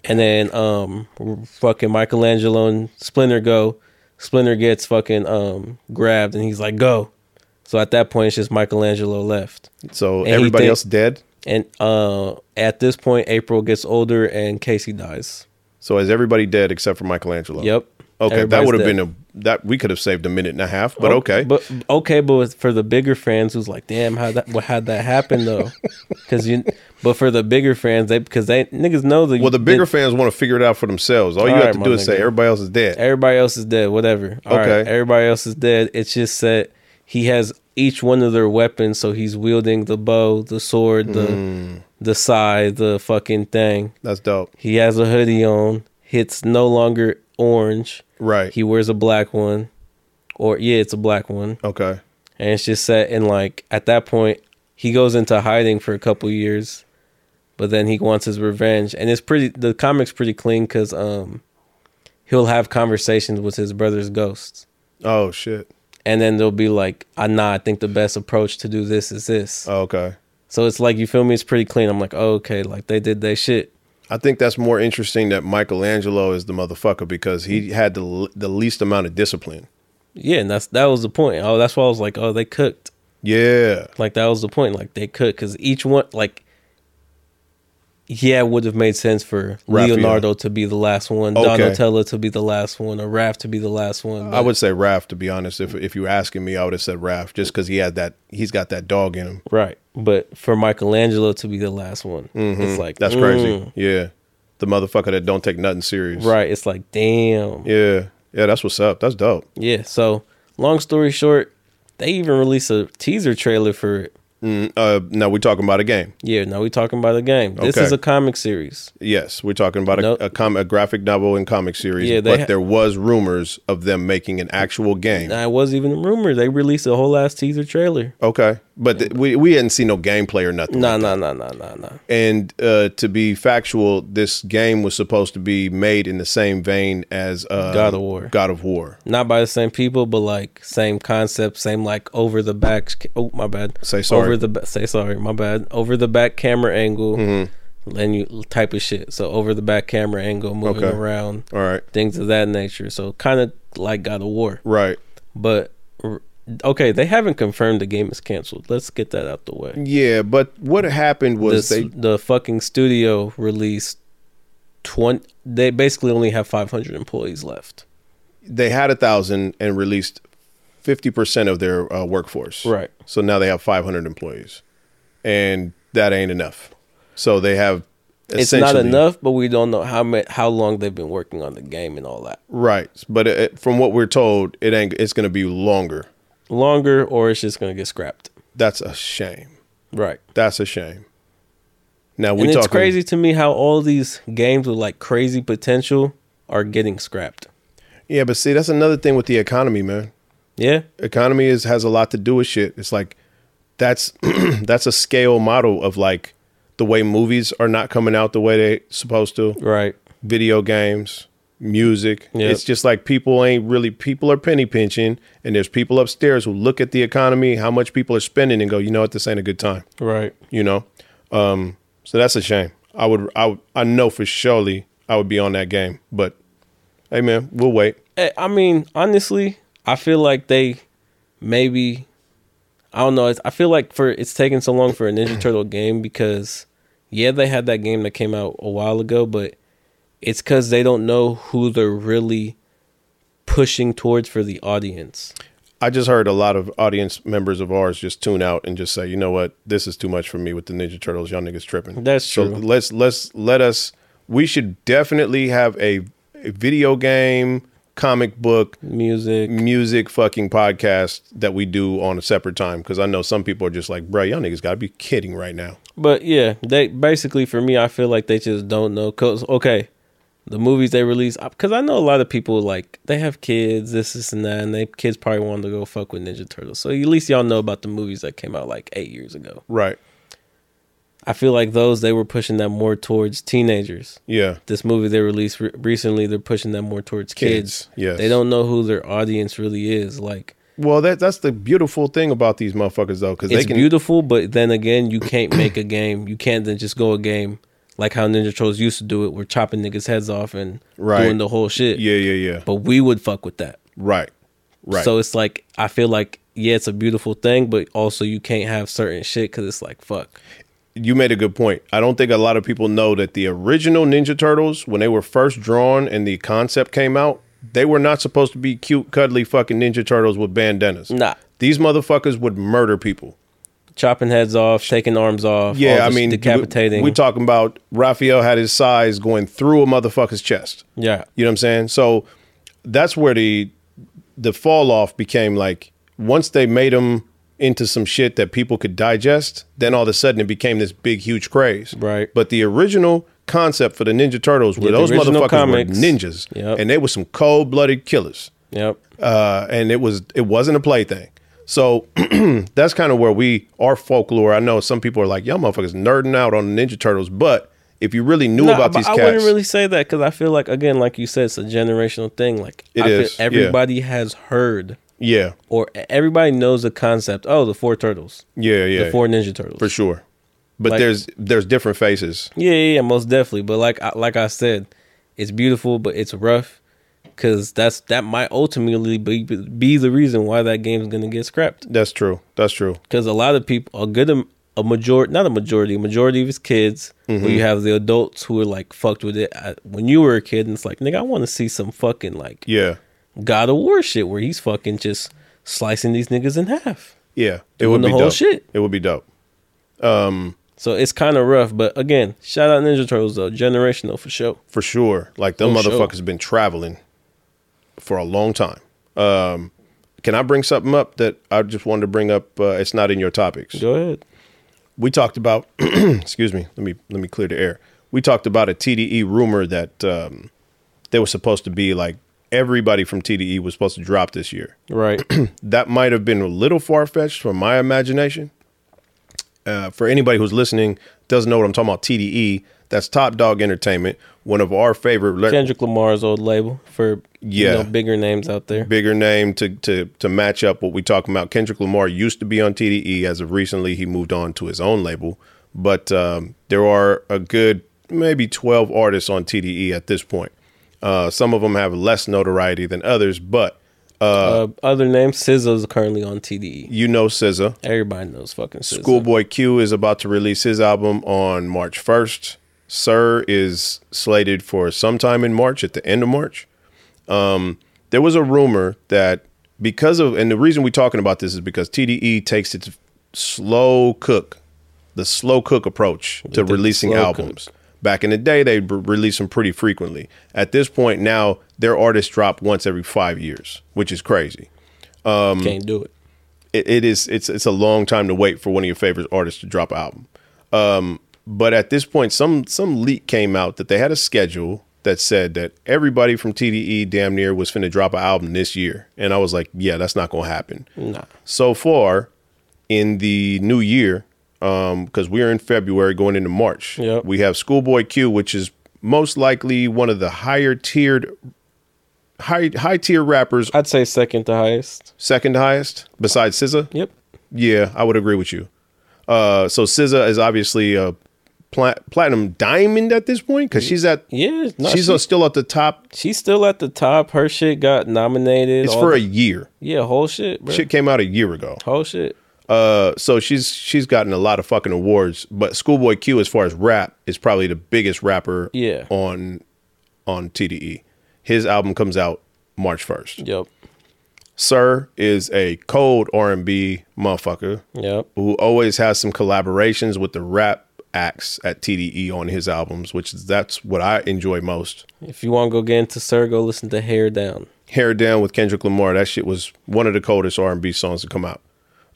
Speaker 2: and then um, fucking Michelangelo and Splinter go. Splinter gets fucking um grabbed, and he's like, "Go." So at that point, it's just Michelangelo left,
Speaker 1: So
Speaker 2: And
Speaker 1: everybody
Speaker 2: think-
Speaker 1: else dead.
Speaker 2: And uh, at this point, April gets older, and Casey dies.
Speaker 1: So is everybody dead except for Michelangelo?
Speaker 2: Yep.
Speaker 1: Okay, that would have been a that we could have saved a minute and a half, but
Speaker 2: Oh,
Speaker 1: okay.
Speaker 2: But okay, but for the bigger fans who's like, damn, how that what how'd that happen though? *laughs* Because you, but for the bigger fans, they because they niggas know the
Speaker 1: well, the bigger fans want to figure it out for themselves. All you
Speaker 2: All
Speaker 1: have to do is say everybody else is dead.
Speaker 2: everybody else is dead. Whatever. All right,
Speaker 1: Okay.
Speaker 2: everybody else is dead. It's just that he has each one of their weapons, so he's wielding the bow, the sword, the
Speaker 1: Hmm.
Speaker 2: the scythe, the fucking thing.
Speaker 1: That's dope.
Speaker 2: He has a hoodie on. It's no longer orange.
Speaker 1: Right.
Speaker 2: He wears a black one, or yeah, it's a black one.
Speaker 1: okay.
Speaker 2: and it's just set in like at that point he goes into hiding for a couple years but then he wants his revenge and it's pretty the comic's pretty clean because um he'll have conversations with his brother's ghosts
Speaker 1: Oh shit.
Speaker 2: And then they'll be like ah nah i think the best approach to do this is this
Speaker 1: Oh, okay.
Speaker 2: so it's like you feel me it's pretty clean i'm like oh, okay like they did their shit
Speaker 1: I think that's more interesting that Michelangelo is the motherfucker because he had the the least amount of discipline.
Speaker 2: yeah and that's that was the point oh that's why i was like oh they cooked
Speaker 1: Yeah.
Speaker 2: Like that was the point. Like they cooked because each one, like yeah, it would have made sense for
Speaker 1: Raphael.
Speaker 2: Leonardo to be the last one,
Speaker 1: Okay.
Speaker 2: Donatello to be the last one, or Raph to be the last one.
Speaker 1: I would say Raph to be honest. If if you were asking me, I would have said Raph just because he had that. He's got that dog in him.
Speaker 2: right, but for Michelangelo to be the last one, it's like
Speaker 1: Mm-hmm. That's crazy.
Speaker 2: mm,
Speaker 1: Yeah, the motherfucker that don't take nothing serious.
Speaker 2: right? It's like damn.
Speaker 1: Yeah, yeah. That's what's up. That's dope.
Speaker 2: Yeah. So, long story short, they even released a teaser trailer for it.
Speaker 1: Mm, uh, now we're talking about a game.
Speaker 2: Yeah. Now we're talking about a game. This
Speaker 1: Okay.
Speaker 2: is a comic series.
Speaker 1: Yes, we're talking about a,
Speaker 2: Nope.
Speaker 1: a, com- a graphic novel and comic series.
Speaker 2: Yeah, they
Speaker 1: but
Speaker 2: ha-
Speaker 1: there was rumors of them making an actual game.
Speaker 2: Now, it wasn't even a rumor. They released a whole ass teaser trailer.
Speaker 1: Okay, but th- we we hadn't seen no gameplay or nothing.
Speaker 2: Nah, nah, nah, nah, nah, nah.
Speaker 1: And uh, to be factual, this game was supposed to be made in the same vein as uh,
Speaker 2: God of War.
Speaker 1: God of War.
Speaker 2: Not by the same people, but like same concept, same like over the back. Oh, my bad.
Speaker 1: Say sorry.
Speaker 2: Over the say sorry, my bad. Over the back camera angle,
Speaker 1: Mm-hmm.
Speaker 2: and you type of shit. So over the back camera angle, moving
Speaker 1: Okay.
Speaker 2: around,
Speaker 1: All right,
Speaker 2: things of that nature. So kind of like God of War,
Speaker 1: right.
Speaker 2: but okay, they haven't confirmed the game is canceled. Let's get that out the way.
Speaker 1: Yeah, but what happened was
Speaker 2: This,
Speaker 1: they
Speaker 2: the fucking studio released twenty. They basically only have five hundred employees left.
Speaker 1: they had a thousand and released fifty percent of their uh, workforce.
Speaker 2: Right.
Speaker 1: So now they have five hundred employees, and that ain't enough. So they have.
Speaker 2: It's not enough, but we don't know how how long they've been working on the game and all that.
Speaker 1: right? But it, from what we're told, it ain't. It's going to be longer.
Speaker 2: Longer, or it's just gonna get scrapped.
Speaker 1: That's a shame.
Speaker 2: Right.
Speaker 1: That's a shame. Now we
Speaker 2: and it's crazy to me how all these games with like crazy potential are getting scrapped.
Speaker 1: Yeah, but see, that's another thing with the economy, man.
Speaker 2: Yeah.
Speaker 1: Economy is has a lot to do with shit. It's like that's *clears throat* that's a scale model of like the way movies are not coming out the way they supposed to.
Speaker 2: Right.
Speaker 1: Video games, music.
Speaker 2: Yep.
Speaker 1: It's just like people ain't really people are penny pinching, and there's people upstairs who look at the economy, how much people are spending, and go, you know what, this ain't a good time.
Speaker 2: Right.
Speaker 1: You know, um, so that's a shame. I would, I, would, I know for surely I would be on that game, but hey, man, we'll wait.
Speaker 2: I mean, honestly, I feel like they maybe I don't know. It's, I feel like for it's taking so long for a Ninja *clears throat* Turtle game because yeah, they had that game that came out a while ago, but it's because they don't know who they're really pushing towards for the audience.
Speaker 1: I just heard a lot of audience members of ours just tune out and just say, you know what, this is too much for me with the Ninja Turtles. Y'all niggas tripping.
Speaker 2: That's true.
Speaker 1: so let's let's let us. We should definitely have a, a video game, comic book,
Speaker 2: Music,
Speaker 1: music fucking podcast that we do on a separate time because I know some people are just like, bro, y'all niggas gotta be kidding right now.
Speaker 2: But yeah, they basically for me, I feel like they just don't know. Cause okay, the movies they release, because I know a lot of people like they have kids, this, this, and that, and they kids probably want to go fuck with Ninja Turtles. So at least y'all know about the movies that came out like eight years ago.
Speaker 1: Right.
Speaker 2: I feel like those they were pushing that more towards teenagers.
Speaker 1: Yeah.
Speaker 2: This movie they released re- recently, they're pushing that more towards kids.
Speaker 1: Kids, yes.
Speaker 2: they don't know who their audience really is. Like
Speaker 1: Well, that that's the beautiful thing about these motherfuckers though, because they
Speaker 2: it's
Speaker 1: can.
Speaker 2: beautiful, but then again, you can't *clears throat* make a game. You can't then just go a game like how Ninja Turtles used to do it. We're chopping niggas' heads off and
Speaker 1: Right.
Speaker 2: doing the whole shit.
Speaker 1: yeah, yeah, yeah.
Speaker 2: But we would fuck with that.
Speaker 1: Right. Right.
Speaker 2: So it's like I feel like yeah, it's a beautiful thing, but also you can't have certain shit because it's like fuck.
Speaker 1: You made a good point. I don't think a lot of people know that the original Ninja Turtles, when they were first drawn and the concept came out, they were not supposed to be cute, cuddly fucking Ninja Turtles with bandanas.
Speaker 2: Nah,
Speaker 1: These motherfuckers would murder people.
Speaker 2: chopping heads off, taking arms off.
Speaker 1: Yeah, I mean,
Speaker 2: decapitating.
Speaker 1: We, we talking about Raphael had his sais going through a motherfucker's chest.
Speaker 2: yeah,
Speaker 1: You know what I'm saying? So that's where the the fall off became like once they made them into some shit that people could digest, then all of a sudden it became this big huge craze.
Speaker 2: Right.
Speaker 1: But the original concept for the Ninja Turtles were
Speaker 2: Yeah,
Speaker 1: those motherfuckers
Speaker 2: comics.
Speaker 1: were ninjas.
Speaker 2: Yep.
Speaker 1: And they were some cold blooded killers.
Speaker 2: yep.
Speaker 1: Uh, and it was it wasn't a plaything. So *clears throat* that's kind of where we our folklore. I know some people are like, y'all motherfuckers nerding out on Ninja Turtles, but if you really knew
Speaker 2: No,
Speaker 1: about these
Speaker 2: I
Speaker 1: cats,
Speaker 2: wouldn't really say that because I feel like again, like you said, it's a generational thing. Like
Speaker 1: It
Speaker 2: I feel
Speaker 1: is, yeah.
Speaker 2: everybody has heard
Speaker 1: yeah,
Speaker 2: or everybody knows the concept. Oh, the four turtles,
Speaker 1: yeah, yeah,
Speaker 2: the four Ninja Turtles.
Speaker 1: for sure. But
Speaker 2: Like-
Speaker 1: there's there's different faces.
Speaker 2: Yeah, yeah, yeah, most definitely. But like I- like I said, it's beautiful, but it's rough because that's that might ultimately be be the reason why that game's gonna get scrapped.
Speaker 1: That's true. That's true.
Speaker 2: Because a lot of people, a good a majority, not a majority, a majority of his kids.
Speaker 1: Mm-hmm.
Speaker 2: Where you have the adults who are like fucked with it at, when you were a kid, and it's like, nigga, I want to see some fucking like
Speaker 1: Yeah.
Speaker 2: God of War shit where he's fucking just slicing these niggas in half.
Speaker 1: Yeah. It would
Speaker 2: the
Speaker 1: be
Speaker 2: whole
Speaker 1: dope.
Speaker 2: shit.
Speaker 1: It would be dope.
Speaker 2: Um, so it's kind of rough, but again, shout out Ninja Turtles though, generational for sure.
Speaker 1: For sure. Like them
Speaker 2: For sure.
Speaker 1: motherfuckers been traveling for a long time. Um, can I bring something up that I just wanted to bring up? Uh, it's not in your topics.
Speaker 2: Go ahead.
Speaker 1: we talked about *clears throat* excuse me let me let me clear the air we talked about a tde rumor that um they were supposed to be like everybody from tde was supposed to drop this year
Speaker 2: Right. *clears throat*
Speaker 1: that might have been a little far-fetched from my imagination uh, for anybody who's listening doesn't know what i'm talking about tde that's Top Dawg Entertainment one of our favorite le-
Speaker 2: Kendrick Lamar's old label for
Speaker 1: Yeah.
Speaker 2: you know, bigger names out there.
Speaker 1: bigger name to to to match up what we talking about. Kendrick Lamar used to be on TDE. As of recently, he moved on to his own label. But um, there are a good maybe twelve artists on TDE at this point. Uh, some of them have less notoriety than others, but
Speaker 2: Uh, other names, SZA is currently on TDE.
Speaker 1: you know SZA.
Speaker 2: Everybody knows fucking SZA.
Speaker 1: Schoolboy Q is about to release his album on March first. Sir is slated for sometime in March, at the end of March. Um, there was a rumor that because of, and the reason we're talking about this is because TDE takes its slow cook, the slow cook approach to releasing
Speaker 2: slow
Speaker 1: albums. Back in the day, they would release them pretty frequently. At this point, now their artists drop once every five years, which is crazy
Speaker 2: Can't do it.
Speaker 1: it, it is it's it's a long time to wait for one of your favorite artists to drop an album. Um, but at this point, some some leak came out that they had a schedule that said that everybody from TDE damn near was finna drop an album this year, and I was like, yeah, that's not gonna happen.
Speaker 2: Nah.
Speaker 1: So far, in the new year, because we're in February going into March,
Speaker 2: Yep.
Speaker 1: we have Schoolboy Q, which is most likely one of the higher tiered, high high tier rappers,
Speaker 2: I'd say second to highest.
Speaker 1: second highest besides SZA.
Speaker 2: Yep.
Speaker 1: Yeah, I would agree with you. Uh, so SZA is obviously a plat- platinum diamond at this point because she's at
Speaker 2: Yeah. No,
Speaker 1: she's
Speaker 2: she-
Speaker 1: still at the top.
Speaker 2: she's still at the top. Her shit got nominated.
Speaker 1: It's for
Speaker 2: the-
Speaker 1: a year.
Speaker 2: yeah, whole shit, bro.
Speaker 1: Shit came out a year ago.
Speaker 2: Whole shit.
Speaker 1: Uh, so she's she's gotten a lot of fucking awards. But Schoolboy Q, as far as rap, is probably the biggest rapper.
Speaker 2: Yeah.
Speaker 1: on on TDE. His album comes out March first.
Speaker 2: Yep.
Speaker 1: Sir is a cold R and B motherfucker.
Speaker 2: Yep.
Speaker 1: who always has some collaborations with the rap acts at TDE on his albums, which is that's what I enjoy most.
Speaker 2: If you want to go get into Sir, go listen to Hair Down.
Speaker 1: Hair Down with Kendrick Lamar, that shit was one of the coldest R&B songs to come out.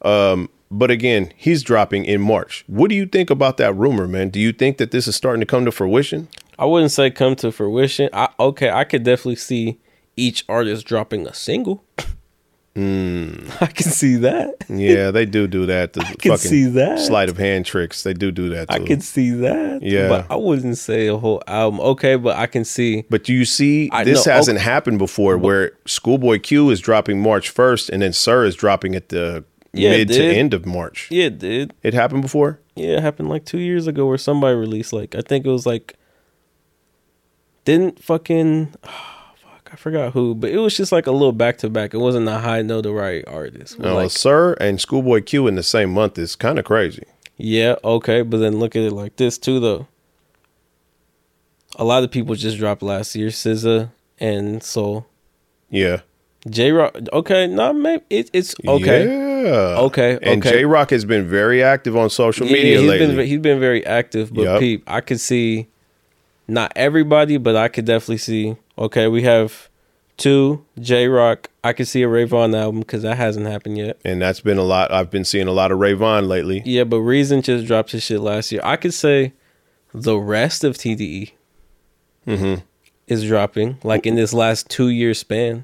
Speaker 1: Um, but again, he's dropping in March. What do you think about that rumor, man? Do you think that this is starting to come to fruition?
Speaker 2: I wouldn't say come to fruition. I okay, I could definitely see each artist dropping a single. *laughs* I can see that.
Speaker 1: Yeah, they do do that. The *laughs*
Speaker 2: can see that.
Speaker 1: sleight of hand tricks. They do do that. Too.
Speaker 2: I could see that.
Speaker 1: Yeah.
Speaker 2: But I wouldn't say a whole album. Okay, but I can see
Speaker 1: But do you see,
Speaker 2: I
Speaker 1: this
Speaker 2: know,
Speaker 1: hasn't
Speaker 2: okay.
Speaker 1: happened before where Schoolboy Q is dropping March 1st and then Sir is dropping at the
Speaker 2: Yeah,
Speaker 1: mid to end of March.
Speaker 2: Yeah, it did.
Speaker 1: It happened before?
Speaker 2: Yeah, it happened like two years ago where somebody released like I think it was like didn't fucking oh, *sighs* fuck I forgot who, but it was just like a little back to back. It wasn't a high notoriety artist.
Speaker 1: No,
Speaker 2: like
Speaker 1: Sir and Schoolboy Q in the same month is kind of crazy.
Speaker 2: yeah, okay, but then look at it like this too though. A lot of people just dropped last year, SZA and Soul.
Speaker 1: Yeah.
Speaker 2: Jay Rock, okay, no, maybe it, it's okay.
Speaker 1: Yeah.
Speaker 2: Okay,
Speaker 1: And
Speaker 2: okay.
Speaker 1: Jay Rock has been very active on social
Speaker 2: Yeah,
Speaker 1: media
Speaker 2: he's
Speaker 1: lately.
Speaker 2: been he's been very active, but
Speaker 1: Yup.
Speaker 2: peep, I could see not everybody, but I could definitely see. Okay, we have two Jay Rock. I could see a Ray Vaughn album because that hasn't happened yet.
Speaker 1: and that's been a lot. I've been seeing a lot of Ray Vaughn lately.
Speaker 2: Yeah, but Reason just dropped his shit last year. I could say the rest of TDE
Speaker 1: Mm-hmm.
Speaker 2: is dropping like in this last two year span.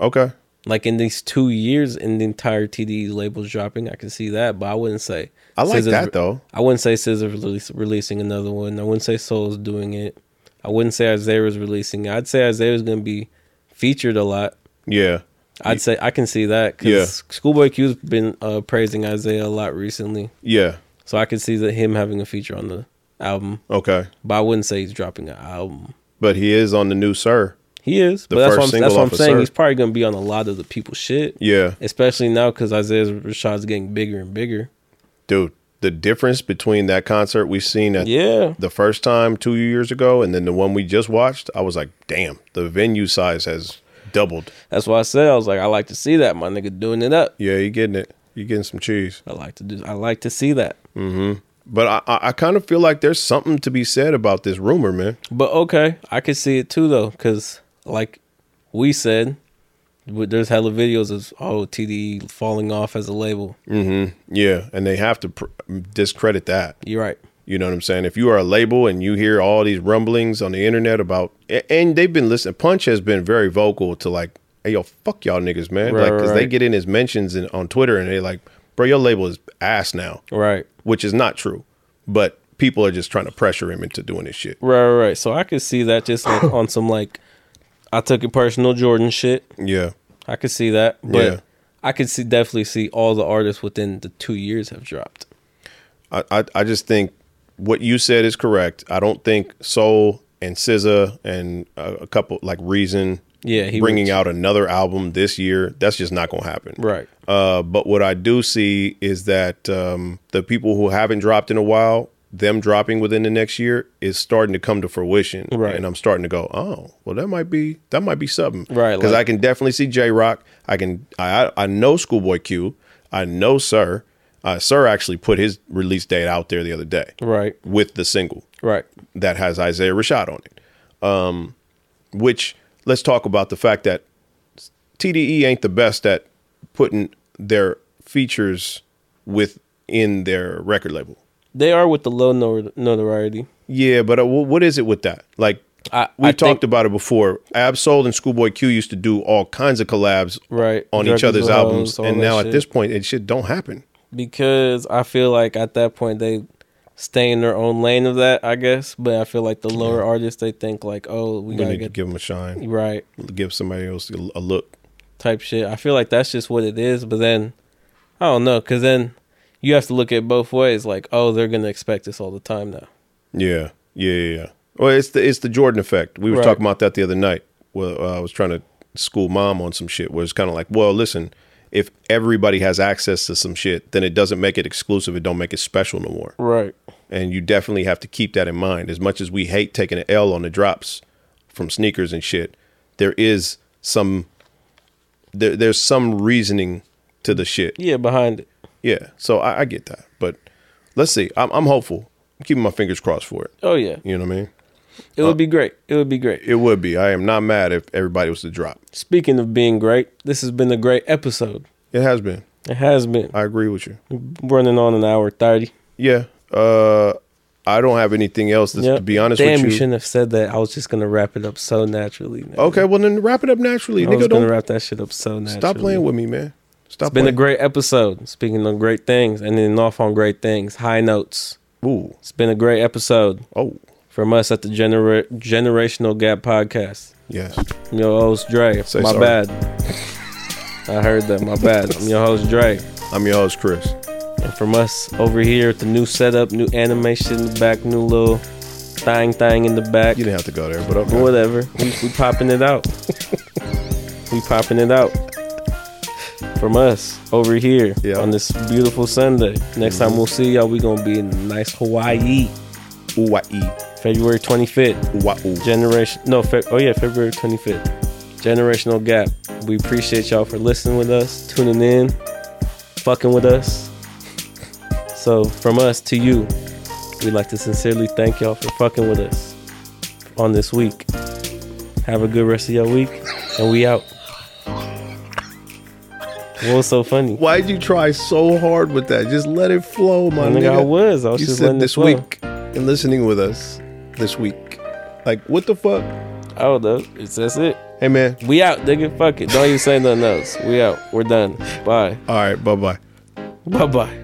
Speaker 1: Okay.
Speaker 2: Like in these two years, in the entire TDE labels dropping, I can see that, but I wouldn't say.
Speaker 1: I like
Speaker 2: SZA's
Speaker 1: that though.
Speaker 2: I wouldn't say SZA release, releasing another one. I wouldn't say Soul's doing it. I wouldn't say Isaiah was releasing it. I'd say Isaiah's going to be featured a lot.
Speaker 1: Yeah.
Speaker 2: I'd say I can see that because
Speaker 1: Yeah.
Speaker 2: Schoolboy Q's been uh, praising Isaiah a lot recently,
Speaker 1: Yeah.
Speaker 2: so I could see that him having a feature on the album.
Speaker 1: Okay.
Speaker 2: But I wouldn't say he's dropping an album.
Speaker 1: But he is on the new Sir.
Speaker 2: He is,
Speaker 1: The
Speaker 2: but that's what I'm, that's what I'm saying. He's probably going to be on a lot of the people's shit,
Speaker 1: Yeah.
Speaker 2: especially now because Isaiah Rashad's getting bigger and bigger.
Speaker 1: Dude. the difference between that concert we've seen at
Speaker 2: Yeah.
Speaker 1: the first time two years ago and then the one we just watched, I was like, damn, the venue size has doubled.
Speaker 2: That's why I said I was like, I like to see that my nigga doing it up.
Speaker 1: Yeah, you getting it. You getting some cheese.
Speaker 2: I like to do. I like to see that. Mm-hmm.
Speaker 1: But I, I, I kind of feel like there's something to be said about this rumor, man.
Speaker 2: But okay, I could see it too though, because like we said, there's hella videos of oh TDE falling off as a label. Mm-hmm.
Speaker 1: Yeah, and they have to pr- discredit that.
Speaker 2: You're right.
Speaker 1: You know what I'm saying? If you are a label and you hear all these rumblings on the internet about, and they've been listening, Punch has been very vocal to like, hey, yo, fuck y'all niggas, man.
Speaker 2: Right,
Speaker 1: like, because
Speaker 2: right,
Speaker 1: they get in his mentions in, on Twitter and they like, bro, your label is ass now,
Speaker 2: Right.
Speaker 1: which is not true. But people are just trying to pressure him into doing this shit.
Speaker 2: Right. Right. right. So I could see that just like *coughs* on some like, I took it personal Jordan shit.
Speaker 1: Yeah.
Speaker 2: I could see that, but
Speaker 1: Yeah.
Speaker 2: I could see definitely see all the artists within the two years have dropped.
Speaker 1: I, I, I just think what you said is correct. I don't think Soul and SZA and a, a couple like Reason
Speaker 2: Yeah, he
Speaker 1: bringing out another album this year, that's just not going to happen.
Speaker 2: Right.
Speaker 1: Uh, but what I do see is that um, the people who haven't dropped in a while, them dropping within the next year is starting to come to fruition.
Speaker 2: Right.
Speaker 1: And I'm starting to go, oh, well, that might be that might be something.
Speaker 2: Right,
Speaker 1: Because
Speaker 2: like-
Speaker 1: I can definitely see Jay Rock. I can I I know Schoolboy Q. I know Sir. Uh, Sir actually put his release date out there the other day
Speaker 2: Right.
Speaker 1: with the single
Speaker 2: Right.
Speaker 1: that has Isaiah Rashad on it. Um, which let's talk about the fact that TDE ain't the best at putting their features within their record label.
Speaker 2: They are with the low notoriety.
Speaker 1: Yeah, but uh, what is it with that? Like
Speaker 2: I-
Speaker 1: we
Speaker 2: I
Speaker 1: talked
Speaker 2: think-
Speaker 1: about it before. Ab-Soul and Schoolboy Q used to do all kinds of collabs
Speaker 2: Right.
Speaker 1: on each other's albums, and now
Speaker 2: shit.
Speaker 1: at this point, it shit don't happen.
Speaker 2: because I feel like at that point they stay in their own lane of that, I guess. But I feel like the lower artists they think like, oh, we
Speaker 1: We
Speaker 2: gotta
Speaker 1: need to
Speaker 2: get
Speaker 1: give them a shine,
Speaker 2: right
Speaker 1: give somebody else a a look.
Speaker 2: type shit. I feel like that's just what it is. But then I don't know, because then you have to look at both ways. Like, oh, they're gonna expect this all the time now.
Speaker 1: Yeah, yeah, yeah. yeah. Well, it's the it's the Jordan effect. We were
Speaker 2: Right.
Speaker 1: talking about that the other night. Well, uh, I was trying to school mom on some shit. Where it's kind of like, well, listen, if everybody has access to some shit, then it doesn't make it exclusive. It don't make it special no more.
Speaker 2: Right.
Speaker 1: And you definitely have to keep that in mind. As much as we hate taking an L on the drops from sneakers and shit, there is some there, there's some reasoning to the shit.
Speaker 2: Yeah, behind it.
Speaker 1: Yeah. So I, I get that, but let's see. I'm, I'm hopeful. I'm keeping my fingers crossed for it.
Speaker 2: Oh yeah,
Speaker 1: You know what I mean?
Speaker 2: it would be great. It would be great.
Speaker 1: It would be. I am not mad if everybody was to drop.
Speaker 2: Speaking of being great, this has been a great episode.
Speaker 1: It has been.
Speaker 2: It has been
Speaker 1: I agree with you.
Speaker 2: running on an hour thirty.
Speaker 1: Yeah. Uh, I don't have anything else. To,
Speaker 2: Yep.
Speaker 1: to be honest
Speaker 2: Damn,
Speaker 1: with
Speaker 2: you
Speaker 1: you.
Speaker 2: shouldn't have said that. I was just gonna wrap it up so naturally. nigga.
Speaker 1: okay, well then wrap it up naturally,
Speaker 2: I was
Speaker 1: nigga.
Speaker 2: gonna
Speaker 1: Don't
Speaker 2: wrap that shit up so naturally.
Speaker 1: stop playing with me, man. Stop.
Speaker 2: It's been a great episode. Speaking of great things, and then off on great things, high notes.
Speaker 1: Ooh.
Speaker 2: It's been a great episode
Speaker 1: Oh.
Speaker 2: from us at the Genera- Generational Gap Podcast.
Speaker 1: Yes.
Speaker 2: I'm your host Dre.
Speaker 1: Say
Speaker 2: my
Speaker 1: sorry.
Speaker 2: bad. I heard that. My bad. I'm your host Dre.
Speaker 1: I'm your host, Chris.
Speaker 2: And from us over here at the new setup, new animation in the back, new little thing thing in the back.
Speaker 1: You didn't have to go there, but okay.
Speaker 2: Whatever. We, we popping it out. *laughs* we popping it out. From us over here
Speaker 1: Yeah.
Speaker 2: on this beautiful Sunday. Next time mm-hmm. we'll see y'all, we gonna be in nice Hawaii,
Speaker 1: Ooh, I eat.
Speaker 2: February 25th.
Speaker 1: Ooh,
Speaker 2: Generation, no, Fe- oh yeah, February 25th. Generational Gap. We appreciate y'all for listening with us, tuning in, fucking with us. *laughs* So from us to you, we'd like to sincerely thank y'all for fucking with us on this week. Have a good rest of your week, and we out. What was so funny?
Speaker 1: Why'd you try so hard with that? Just let it flow, my
Speaker 2: I think I was. I was
Speaker 1: you
Speaker 2: just
Speaker 1: said this week and listening with us this week. Like, what the fuck?
Speaker 2: Oh, no, it's that's it.
Speaker 1: Hey, man.
Speaker 2: We out, nigga. Fuck it. Don't even say nothing else. We out. We're done. Bye.
Speaker 1: All right. Bye bye.
Speaker 2: Bye bye.